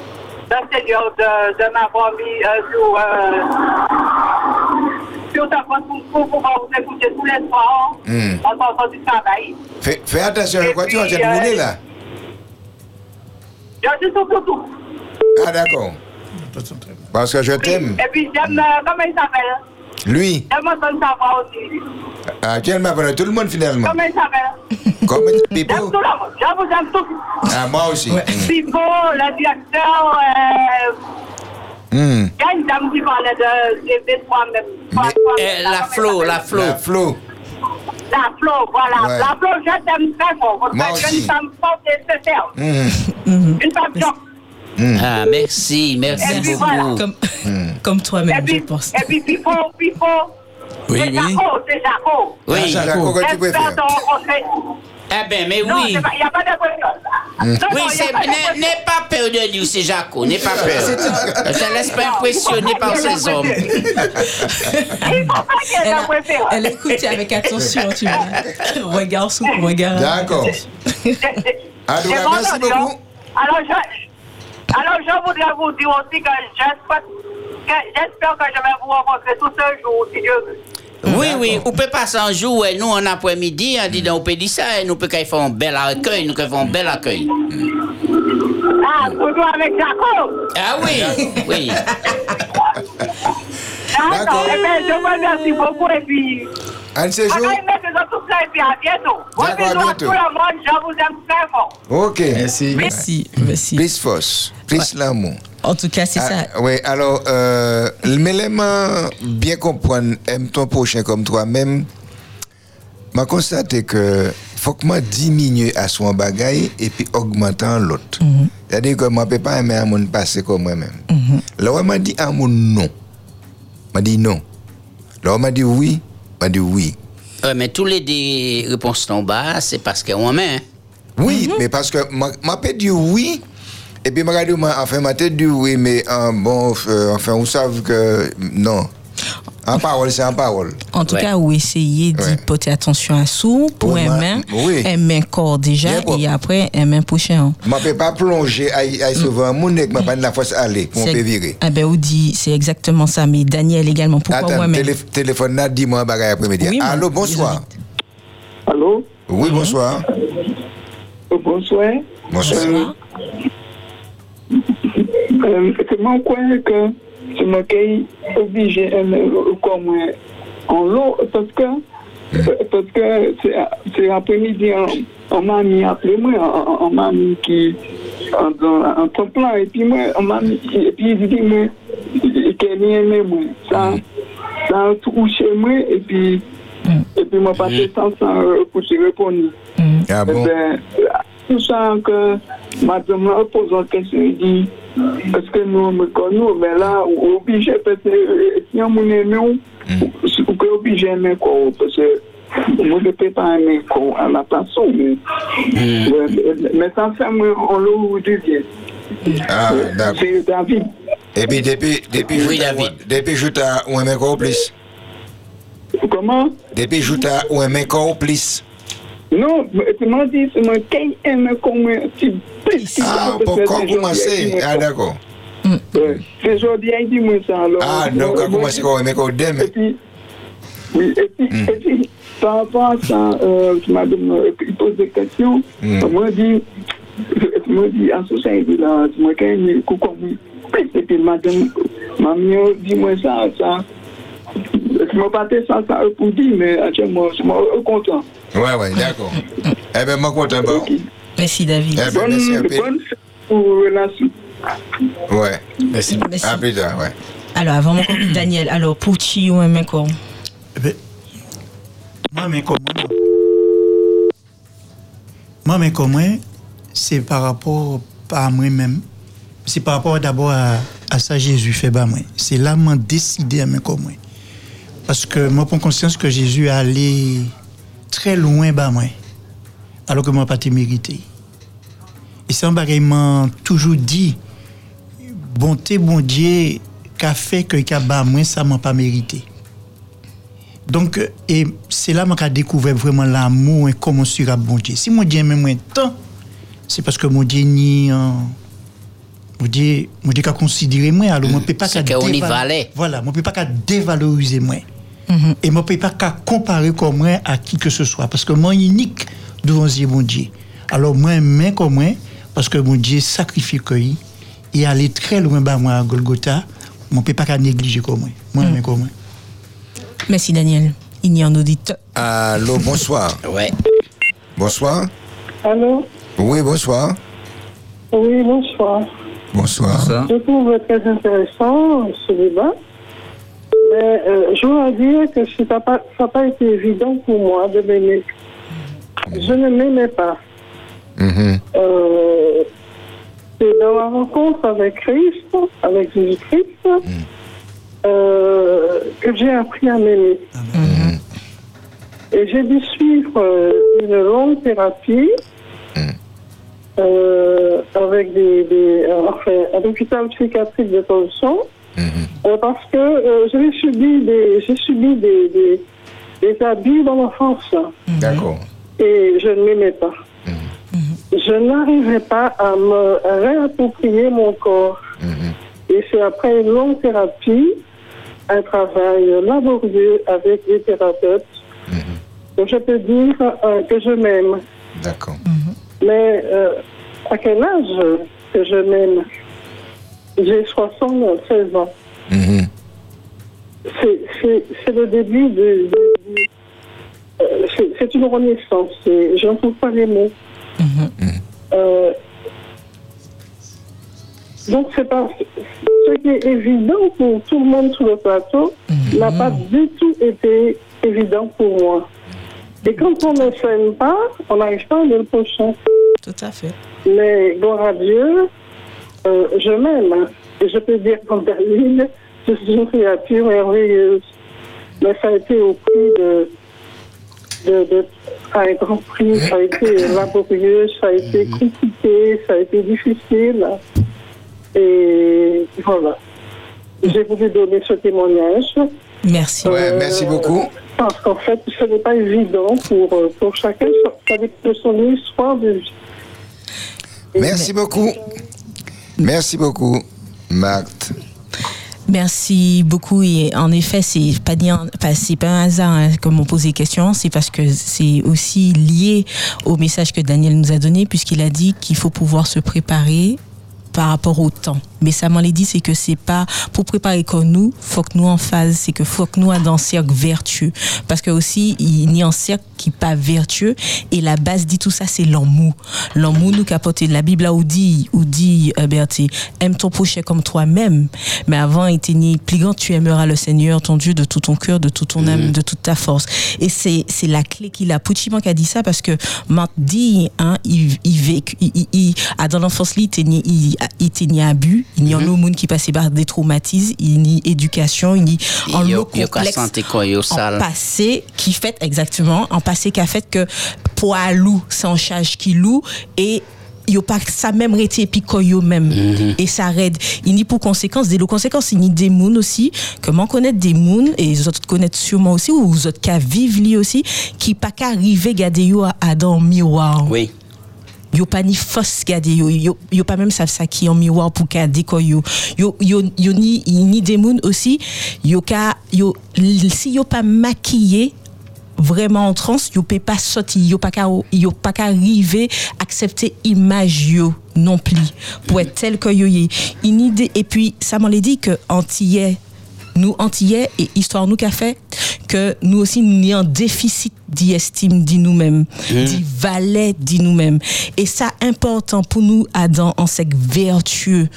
le Seigneur de, de m'avoir mis euh, sur, euh, sur ta poste pour, pour pouvoir vous écouter tous les soirs Hmm. en sortant du travail. Fais, fais attention, Et quoi tu vas te euh, là? Je suis sur tout. Ah d'accord. Parce que je t'aime. Et puis, j'aime, euh, comment il s'appelle? Lui, J'aime sa voix aussi. ah, tu aimes m'appeler tout le monde finalement. Comment il s'appelle? Comme J'aime Pipo. tout le monde. Ah, moi aussi. Pipo, le directeur, euh, Hmm. il y a une dame qui parlait de moi-même. Eh, la Flo, la Flo. La Flo. La Flo, voilà. Ouais. La Flo, je t'aime très fort. Parce Moi que je aussi. une femme forte et sincère. Mhm. Une femme forte. Ah, merci, merci Et puis beaucoup. voilà. comme Hmm. comme toi-même je pense et puis Pipo, Pipo. Oui, c'est oui. Jaco, c'est Jaco. Oui. Ah, Jaco, que tu préfères? Eh ben, mais Non, oui. il n'y a pas de question. Non, Oui, n'aie pas peur de dire c'est Jaco, n'aie pas peur. Ne te laisse pas impressionner par ces hommes. Elle elle a écouté avec attention tu vois regard sous regard D'accord. Bon, merci beaucoup. Alors, je, alors, je voudrais vous dire aussi que j'espère que, j'espère que je vais vous rencontrer tout ce jour, si Dieu veut. Oui, oui, on peut passer un jour, et nous, en après-midi, on dit, on peut dire ça, et nous peut faire un bel accueil, nous peut faire un bel accueil. Ah, toujours avec Jacob. Ah oui, oui. D'accord. Eh bien, je vous remercie beaucoup et puis. Un de ces jours, je ça à bientôt. Bon à bisous à bientôt. tout le monde. Je vous aime très fort. Ok. Merci. Merci, merci. Plus force, plus l'amour. En tout cas, c'est ça. Ah, oui, alors, euh, l'élément bien comprendre, aime ton prochain comme toi-même, m'a constaté que faut que moi diminue à son bagaille et puis augmentant l'autre. C'est-à-dire que moi, je ne peux pas aimer un monde passer comme moi-même. Là, on m'a dit un monde non. m'a dit non. Là, on m'a dit oui, m'a dit oui. Mais tous les des réponses en bas, c'est parce qu'on met. hein. Oui, mais parce que m'a m'a pas dit oui. Et puis, m'a dit, enfin, m'a dit oui, mais euh, bon, euh, enfin, vous savez que non. En parole, c'est en parole. En tout Ouais. cas, ou essayer d'y Ouais. porter attention à sous pour un ma- main, oui. un main corps déjà, Bien et après un main prochain. Je ne peux pas plonger à, à souvent mon et que je pas de la force aller pour me C'est- virer. Ah ben, ou dit, c'est exactement ça. Mais Daniel également, pourquoi Attends, moi-même? télé- téléphone là, dis-moi un bagage après-midi. Oui, Allô, bonsoir. Allô? Oui, bonsoir. Euh, Bonsoir. Bonsoir. Euh, euh, c'est mon coin que je me suis obligé de comme en l'eau parce que parce que c'est c'est après-midi on, on m'a mis appelé moi on, on m'a mis qui en, en, en ton plan et puis moi on m'a mis et puis il dit moi qu'elle aimé moi. Ça ça a touché moi et puis et puis moi passé sans sans euh, pour te répondre Ah Eh bon? ben, tout ça que madame m'a posé une question, il dit, est-ce que nous me connaissons, mais là, on est obligé, parce que euh, si on est nous, on est obligé d'aimer quoi, parce que moi, je ne peux pas aimer quoi à la façon, mais, mais ça on l'a du bien. Ah, d'accord. C'est David. Et puis, depuis, depuis, Oui, David. depuis, je t'ai un mec au plus. Comment? Depuis, je t'ai ou un mec au plus. Non, mais tu m'as dit, c'est moi qui aime comme un petit peu. Ah, pour quand commencer? Ah. C'est aujourd'hui, il dit moi ça. Alors, Ah, comme un mec au dème. Et puis, oui, et puis, et puis par rapport à ça, euh, tu m'as demandé, il pose des questions. Mm. Moi, je dis, tu m'as dit, en société, là, tu m'as quand même coucou. Et puis, madame, maman, dis-moi ça, ça. M'as pas fait ça, ça, pour dire, mais actuellement, je suis content. Ouais, ouais, d'accord. Eh bien, moi, content, bon. Merci David. Eh ben, merci un peu. Bonne pour relation. Ouais. Merci. Merci. À plus tard, ouais. Alors, avant mon Daniel, alors pour qui ou un main corps Moi, mais comment Moi, mais comment C'est par rapport à moi-même. C'est par rapport d'abord à, à ça Jésus fait bas moi. C'est là que décidé à me comment. Parce que moi, prends conscience que Jésus est allé très loin bas moi. Alors que moi, pas été mérité. Et c'est un bagage m'a toujours dit, bonté, bon Dieu, qu'a fait que qu'a bas moi, ça m'a pas mérité. Donc, et c'est là que j'ai découvert vraiment l'amour et comment sur bon Dieu. Si mon Dieu aime moins tant, c'est parce que mon Dieu ni euh, mon Dieu, mon Dieu qu'a considéré moi, alors moi, je peux pas qu'à qu'on y déval- valait. Voilà, moi, je peux pas qu'à dévaloriser moi. Et moi, je peux pas qu'à comparer comme moi à qui que ce soit, parce que moi, unique devant Dieu, mon Dieu. Alors, moi, mais comme moi, parce que mon Dieu sacrifie et aller très loin bas moi à Golgotha, je peux pas qu'à négliger comme moi. Moi, mais comme moi. Merci Daniel. Il y a un auditeur. Allô, bonsoir. Ouais. Bonsoir. Allô? Oui, bonsoir. Oui, bonsoir. Bonsoir. Je trouve très intéressant ce débat. Mais euh, je dois dire que ça n'a pas, été évident pour moi de m'aimer. Je ne m'aimais pas. Mhm. Euh, c'est dans la rencontre avec Christ, avec Jésus-Christ, euh, que j'ai appris à m'aimer. Et j'ai dû suivre euh, une longue thérapie euh, avec des, des euh, enfin, un hôpital psychiatrique de Tolson, euh, parce que euh, j'ai subi des j'ai subi des, des, des abus dans l'enfance D'accord. et je ne m'aimais pas. Je n'arrivais pas à me réapproprier mon corps. Et c'est après une longue thérapie, un travail laborieux avec des thérapeutes, que je peux dire euh, que je m'aime. D'accord. Mais euh, à quel âge que je m'aime? J'ai 76 ans. C'est- C'est le début de... de- de- euh, c'est une renaissance. Je ne trouve pas les mots. Euh, donc, c'est pas. Ce qui est évident pour tout le monde sur le plateau n'a pas du tout été évident pour moi. Et quand on ne s'aime pas, on n'arrive pas à aller le prochain. Tout à fait. Mais gloire à Dieu, euh, je m'aime. hein. Et je peux dire qu'en Berlin, je suis une créature merveilleuse. Mais ça a été au prix de. de, de ça a été grand prix, ça a été laborieux, ça a été compliqué, ça a été difficile. Et voilà. J'ai voulu donner ce témoignage. Merci. Ouais, merci beaucoup. Parce qu'en fait, ce n'est pas évident pour, euh, pour chacun. Ça dépend de son histoire de vie. Merci beaucoup. Merci beaucoup, Marthe. Merci beaucoup et en effet c'est pas pas un hasard hein, comme on pose questions c'est parce que c'est aussi lié au message que Daniel nous a donné puisqu'il a dit qu'il faut pouvoir se préparer par rapport au temps. Mais ça m'en dit, c'est que c'est pas pour préparer comme nous, faut que nous en phase, c'est que faut que nous dans un cercle vertueux. Parce que aussi, il y a un cercle qui pas vertueux et la base dit tout ça, c'est l'amour. L'amour nous capote. La Bible là où dit, où dit, euh, Bertie, aime ton prochain comme toi-même. Mais avant, il ni plus grand, tu aimeras le Seigneur, ton Dieu, de tout ton cœur, de toute ton âme, de toute ta force. Et c'est, c'est la clé qu'il a. Pucciman qui a dit ça parce que, m'a dit, hein, il, il vécu, il, il, il- dans l'enfance, il il, il ni abus, il y a un monde qui passait par des traumatismes, il y a éducation, il y a un Yo, complexe yo en passé qui fait exactement en passé qui a fait que pour un loup c'est en charge qui loue et yo pas que ça même rété puis quoi yo même. Et ça raide. Il n'y pour conséquence des conséquences il y a des aussi comment connaître des moun et les autres connaître sûrement aussi ou les autres qui vivent aussi qui pas qu'à arriver garder yo à, à dans miroir oui yo pas ni force garder yo yo, yo pas même savent ça qui en miroir pour garder quoi yo. Yo yo, ni ni aussi yo ka yo si yo pas maquillé vraiment en transe yo peut pas sortir yo pas yo pas arriver accepter image yo non plus pour être tel que yo et puis ça m'en dit que antillais nous antillais et histoire nous qu'a fait que nous aussi nous avons un déficit d'estime dit nous-mêmes Mhm. dit valet dit nous-mêmes et ça important pour nous Adam en sec vertueux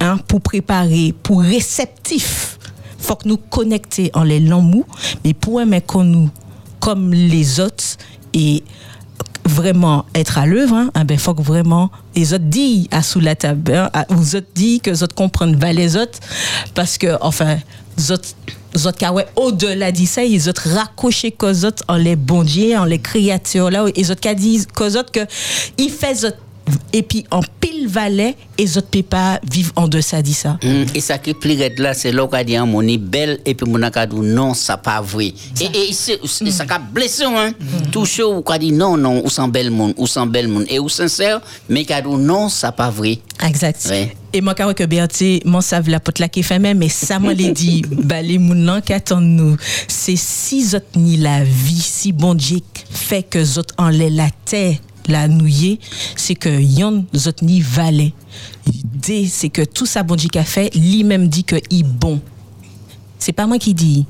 hein, pour préparer pour réceptif faut que nous connecter en les l'amour mais pour aimer qu'on nous comme les autres et vraiment être à l'œuvre, hein, ah ben faut que vraiment les autres disent à sous la table, hein, à- aux autres disent que les autres comprennent pas les autres parce que enfin zot zot kawe au-delà d'ici ils zot raccroché que en les bon en les créatures là et zot ka dit que que il et puis en pile valet et autres peuvent pas vivre en deçà de ça. Mm, et ça qui plie là, c'est là qu'on dit hein, on est belle et puis mon dit non, ça pas vrai. Et, mm. ça qui blessé, hein. Mm. mm. Touché ou qu'on dit non, non, ou sans belle monde, ou sans belle monde. Et ou sincère, mais qu'on non, ça pas vrai. Exact. Et moi, quand que Berthe, moi, ça la pote là qui mais ça, moi, l'ai dit, bah, les mounans qui nous, c'est si autres la vie, si bon Dieu fait que autres en la terre la nouiller, c'est que yon zot ni valet. Dé, c'est que tout ça bon Dieu qu'a fait, lui-même dit que il bon. C'est pas moi qui dis.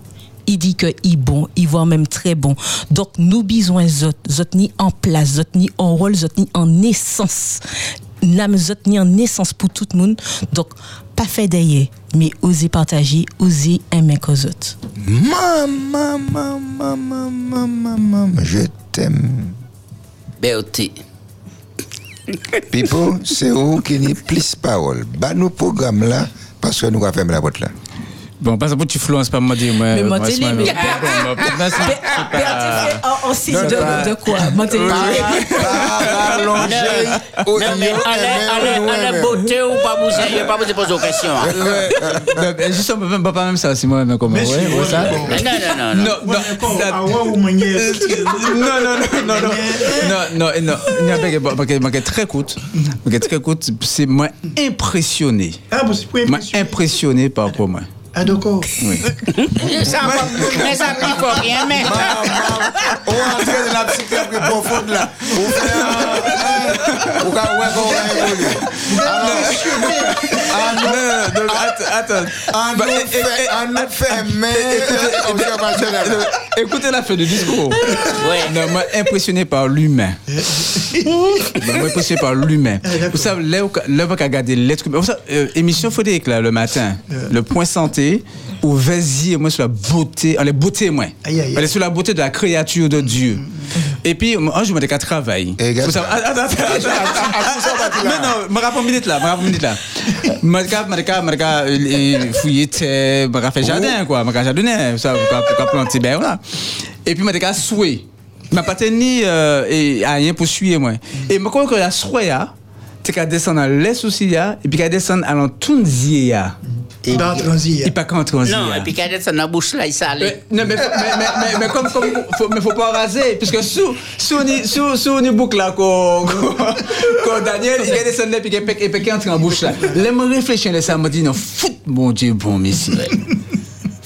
Il dit que il bon, il voit même très bon. Donc nous besoin zot, zot ni en place, zot ni en rôle, zot ni en essence. L'âme zot ni en essence pour tout le monde. Donc pas fait d'ailleurs, mais oser partager, oser aimer qu'aux autres. Maman, maman, maman, maman, je t'aime. Beauty. Pipo, c'est vous qui avez plus parole. Bah nous programme là, parce que nous avons fait la boîte là. Bon, pas pour influence pas moi dire mais euh, moi dire en signe de quoi? Moi ah, ah, allez beauté ou pas vous pas vous poser question. Hein. Juste on peut pas même ça si moi non comment ça. Non non non. Non non non non non non non parce que moi très coûte. Moi très coûte c'est moi impressionné. Ah impressionné. Impressionné par quoi moi. Ah, d'accord. Oui. Ça, mais ça ne faut rien, mais. On dans la psychiatrie profonde là. On fait un. On va voir comment on va évoluer. Non, non, non, donc, attends. Un Bah, fait, un fait, mais. Écoutez, la fin du discours. Non, moi, impressionné par l'humain. Moi, impressionné par l'humain. Vous savez, là, où- là, vous regardez l'être humain. Vous savez, euh, émission Fodéic, là, le matin, le point santé, où vas-y, moi, sur la beauté, on est beauté, moi. Aïe, aïe, On est sur la beauté de la créature de Dieu. Et puis, un jour, je me dis qu'à attends, attends, attends. Mais non, me rappelle une minute là, me rappelle une minute là. Me rappelle, me rappelle, me fouiller terre, me rappelle jardin, quoi. Me rappelle jardin, ça, me planter, ben voilà. Et puis, me rappelle souhait. Pas tenu, euh, et rien pour suivre, moi. Et me crois que la souhait, là, c'est qu'à descendre à l'est aussi, là, et puis qu'à descendre à l'entounzier, là. Dans Transia. Et pas qu'en transia. Non, et puis quand elle est dans la bouche là, il s'allait. Non, mais, mais, mais, mais, mais comme, comme faut, mais faut pas raser, puisque sous, sous, ni- sous, sous, ni boucle là, qu'on, Daniel, il a descendu et puis il peut- il peut entrer en bouche là. Là, me réfléchir, là, ça me dit, non, fout, mon Dieu, bon,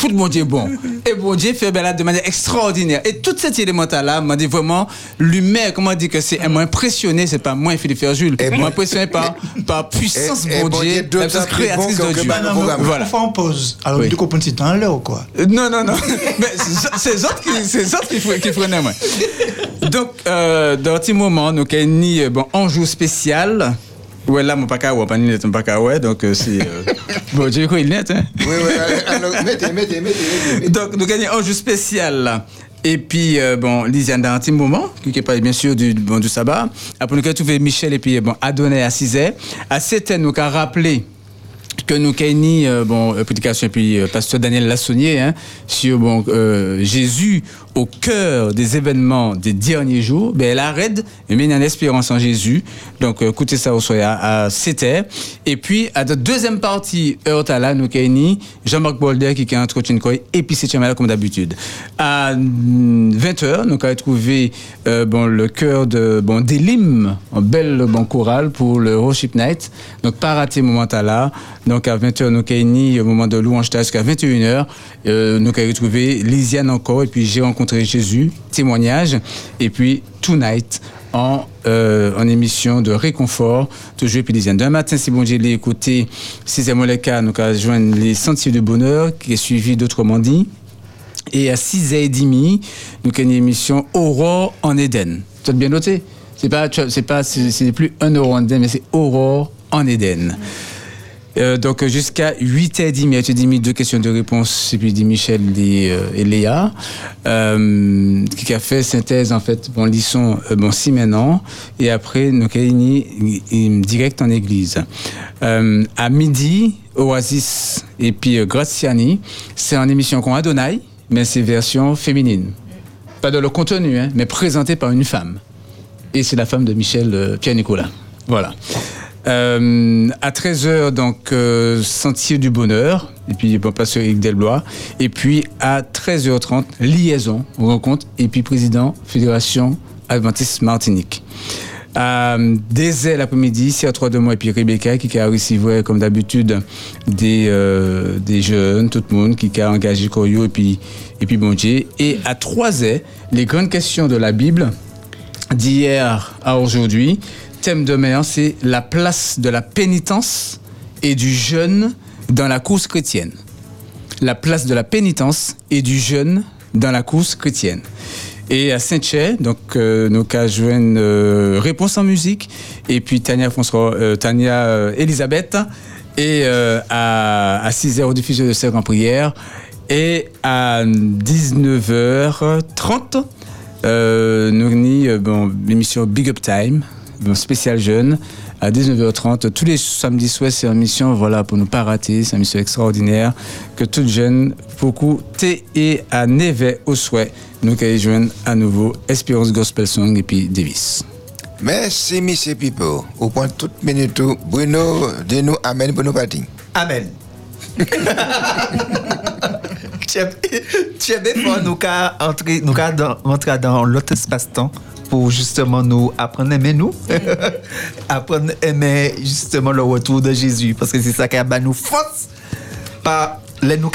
messie. Fout, mon Dieu, bon. Et bon Dieu fait ben là de manière extraordinaire. Et toute cette élémentaire là m'a dit vraiment, l'humain, comment dire que c'est, elle m'a impressionné, c'est pas moi, Philippe Ferjul, m'a impressionné par, par puissance, et bon bon Dieu, Dieu, la puissance créatrice de Dieu. bah, non, Non, mais Voilà. faut en pause. Alors, Oui. tu comprends c'est en l'air ou quoi? Non, non, non. Mais c'est- autres qui, c'est qui, qui freinaient, moi. Donc, euh, dans un petit moment, nous avons euh, bon, enjeu spécial. Ouais, là, mon paca, ouais, pas ni mon paca, ouais, donc euh, c'est. euh, bon, Dieu, quoi, il net, hein? Oui, oui, alors, mettez, mettez, mettez, mettez. Donc, nous gagnons un jeu spécial. là. Et puis, euh, bon, Lisiane, dans un petit moment, qui est pas bien sûr du, bon, du sabbat. Après, nous avons trouvé Michel et puis, bon, Adonai à 6 heures. À 7 heures, nous avons rappelé que nous avons euh, bon, euh, prédication et puis euh, pasteur Daniel Lassonnier hein, sur bon, euh, Jésus au cœur des événements des derniers jours. Ben, elle arrête, y a une espérance en Jésus. Donc, écoutez ça au soir à, à 7 heures. Et puis, à la deuxième partie, là, nous avons Jean-Marc Bolder qui a entretenu quoi et Chamala comme d'habitude. À 20 heures, nous avons trouvé euh, bon, le cœur de bon, d'Elim, un bel bon choral pour le Worship Night. Donc, pas rater moment là. Donc, à 20h, nous avons au moment de louange jusqu'à 21h. Euh, nous avons retrouvé Lisiane encore. Et puis, j'ai rencontré Jésus, témoignage. Et puis, Tonight, en, euh, en émission de réconfort, toujours et puis Lisiane. Demain matin, si bon l'a écouté, 6e Moleka, nous avons joindre les Sentiers de Bonheur, qui est suivi d'autrement dit. Et à 6h30, nous avons une émission Aurore en Éden. Tu as bien noté? C'est pas, c'est pas, c'est c'est plus un euro en Éden, mais c'est Aurore en Éden. Euh, donc jusqu'à 8h10, mais tu dis deux questions de réponse, et puis dit Michel euh, et Léa, euh, qui a fait synthèse en fait, bon, lisson, euh, bon, si maintenant, et après, nous avons direct en église. À midi, Oasis et puis Graziani, c'est en émission qu'on Adonai, mais c'est version féminine. Pas de le contenu, hein, mais présenté par une femme. Et c'est la femme de Michel Pierre-Nicolas. Voilà. Euh, à 13h, donc, euh, Sentier du Bonheur, et puis bon, pasteur Eric Delblois. Et puis à 13h30, Liaison, rencontre, et puis président Fédération Adventiste Martinique. À des l'après-midi, c'est à 3 de mois, et puis Rebecca qui a reçu, comme d'habitude, des, euh, des jeunes, tout le monde, qui a engagé Corio, et puis, et puis. Et à 3 heures, les grandes questions de la Bible, d'hier à aujourd'hui. Thème de demain, c'est la place de la pénitence et du jeûne dans la course chrétienne. La place de la pénitence et du jeûne dans la course chrétienne. Et à Saint-Cher, donc euh, nos cas joignent euh, réponse en musique et puis Tania François, euh, Tania euh, Elisabeth et à, à 6 h diffusion de serre en prière et à 19h30 euh, nous bon, l'émission Big Up Time, spécial jeune, à 19h30. Tous les samedis soirs, c'est une émission voilà, pour ne pas rater. C'est une émission extraordinaire que toute jeune, beaucoup, T et à Neve au souhait, nous allons joindre à nouveau Espérance Gospel Song et puis Davis. Merci, Monsieur Pipo. Au point de toute minute, Bruno, dis-nous Amen pour nous partir. Amen. Tu nous qu'à entrer, nous dans- rentrer dans l'autre espace-temps pour justement nous apprendre à aimer nous, apprendre à aimer justement le retour de Jésus, parce que c'est ça qui a nous force, par les nous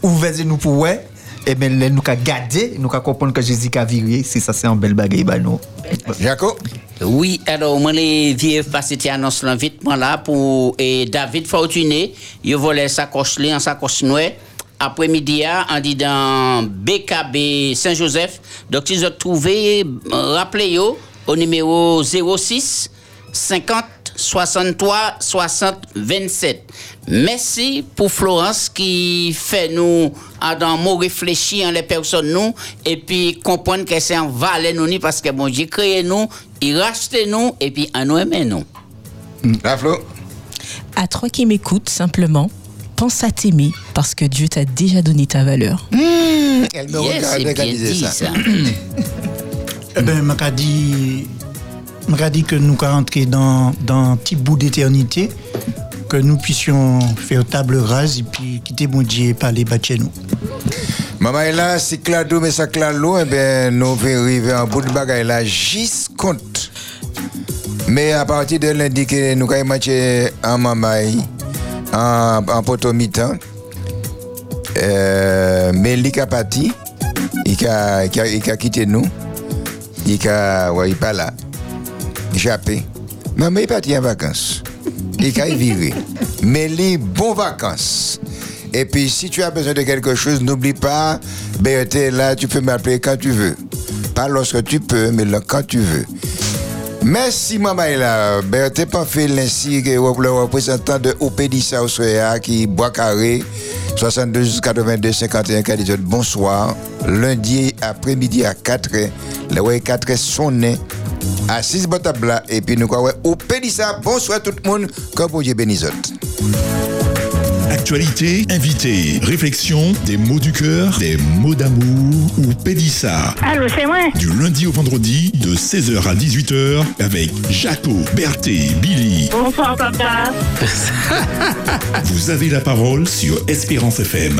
ouvert nous pour ouais, et bien les nous garder, nous comprendre que Jésus a viré, c'est ça, c'est un bel bagage, bah nous. Jaco Oui, alors, moi, les vieux passent annonce vite, moi, là, pour et David Fortuné, il volait sa coche en sa coche noire. Après-midi, hein, on dit dans BKB Saint-Joseph. Donc, vous avez trouvé, euh, rappelez-vous au numéro 06 50 63 60 27. Merci pour Florence qui fait nous dans mot réfléchir en les personnes nous et puis comprendre que c'est un valet nous parce que bon j'ai créé nous, il rachète nous et puis à nous aimer nous. La Flo? À toi qui m'écoutes, simplement, pense à t'aimer parce que Dieu t'a déjà donné ta valeur. Elle me Yes, regarde disait dit, ça. ça. Eh ben, m'a dit, m'a dit que nous allons rentrer dans, dans un petit bout d'éternité, que nous puissions faire table rase et puis quitter mon Dieu et parler bas de chez nous. Maman est là, si clado, mais ça clado, eh ben, nous pouvons arriver en bout de bagaille là, juste compte. Mais à partir de lundi, que nous allons matcher en mamaï, en, en mi-temps, euh, mais il a parti, il a, il il quitté nous, il a, ouais, il pas là, échappé. Maman est parti en vacances, il a viré. Mais les bonnes vacances. Et puis, si tu as besoin de quelque chose, n'oublie pas, ben, là, tu peux m'appeler quand tu veux. Pas lorsque tu peux, mais quand tu veux. Merci, maman, là. Ben, t'es pas fait ainsi que le représentant de au Soya qui boit carré, 72 82 51 qui a dit bonsoir. Lundi après-midi à 4 h, le ouais 4 h sonné à 6 botabla. Et puis nous, quoi, OPDISA, bonsoir tout le monde, que bon Dieu bénisse. Actualité, invité, réflexion, des mots du cœur, des mots d'amour ou Pédissa. Allô, c'est moi Du lundi au vendredi, de 16h à 18h, avec Jaco, Berthé, Billy. Bonsoir, papa. Vous avez la parole sur Espérance FM.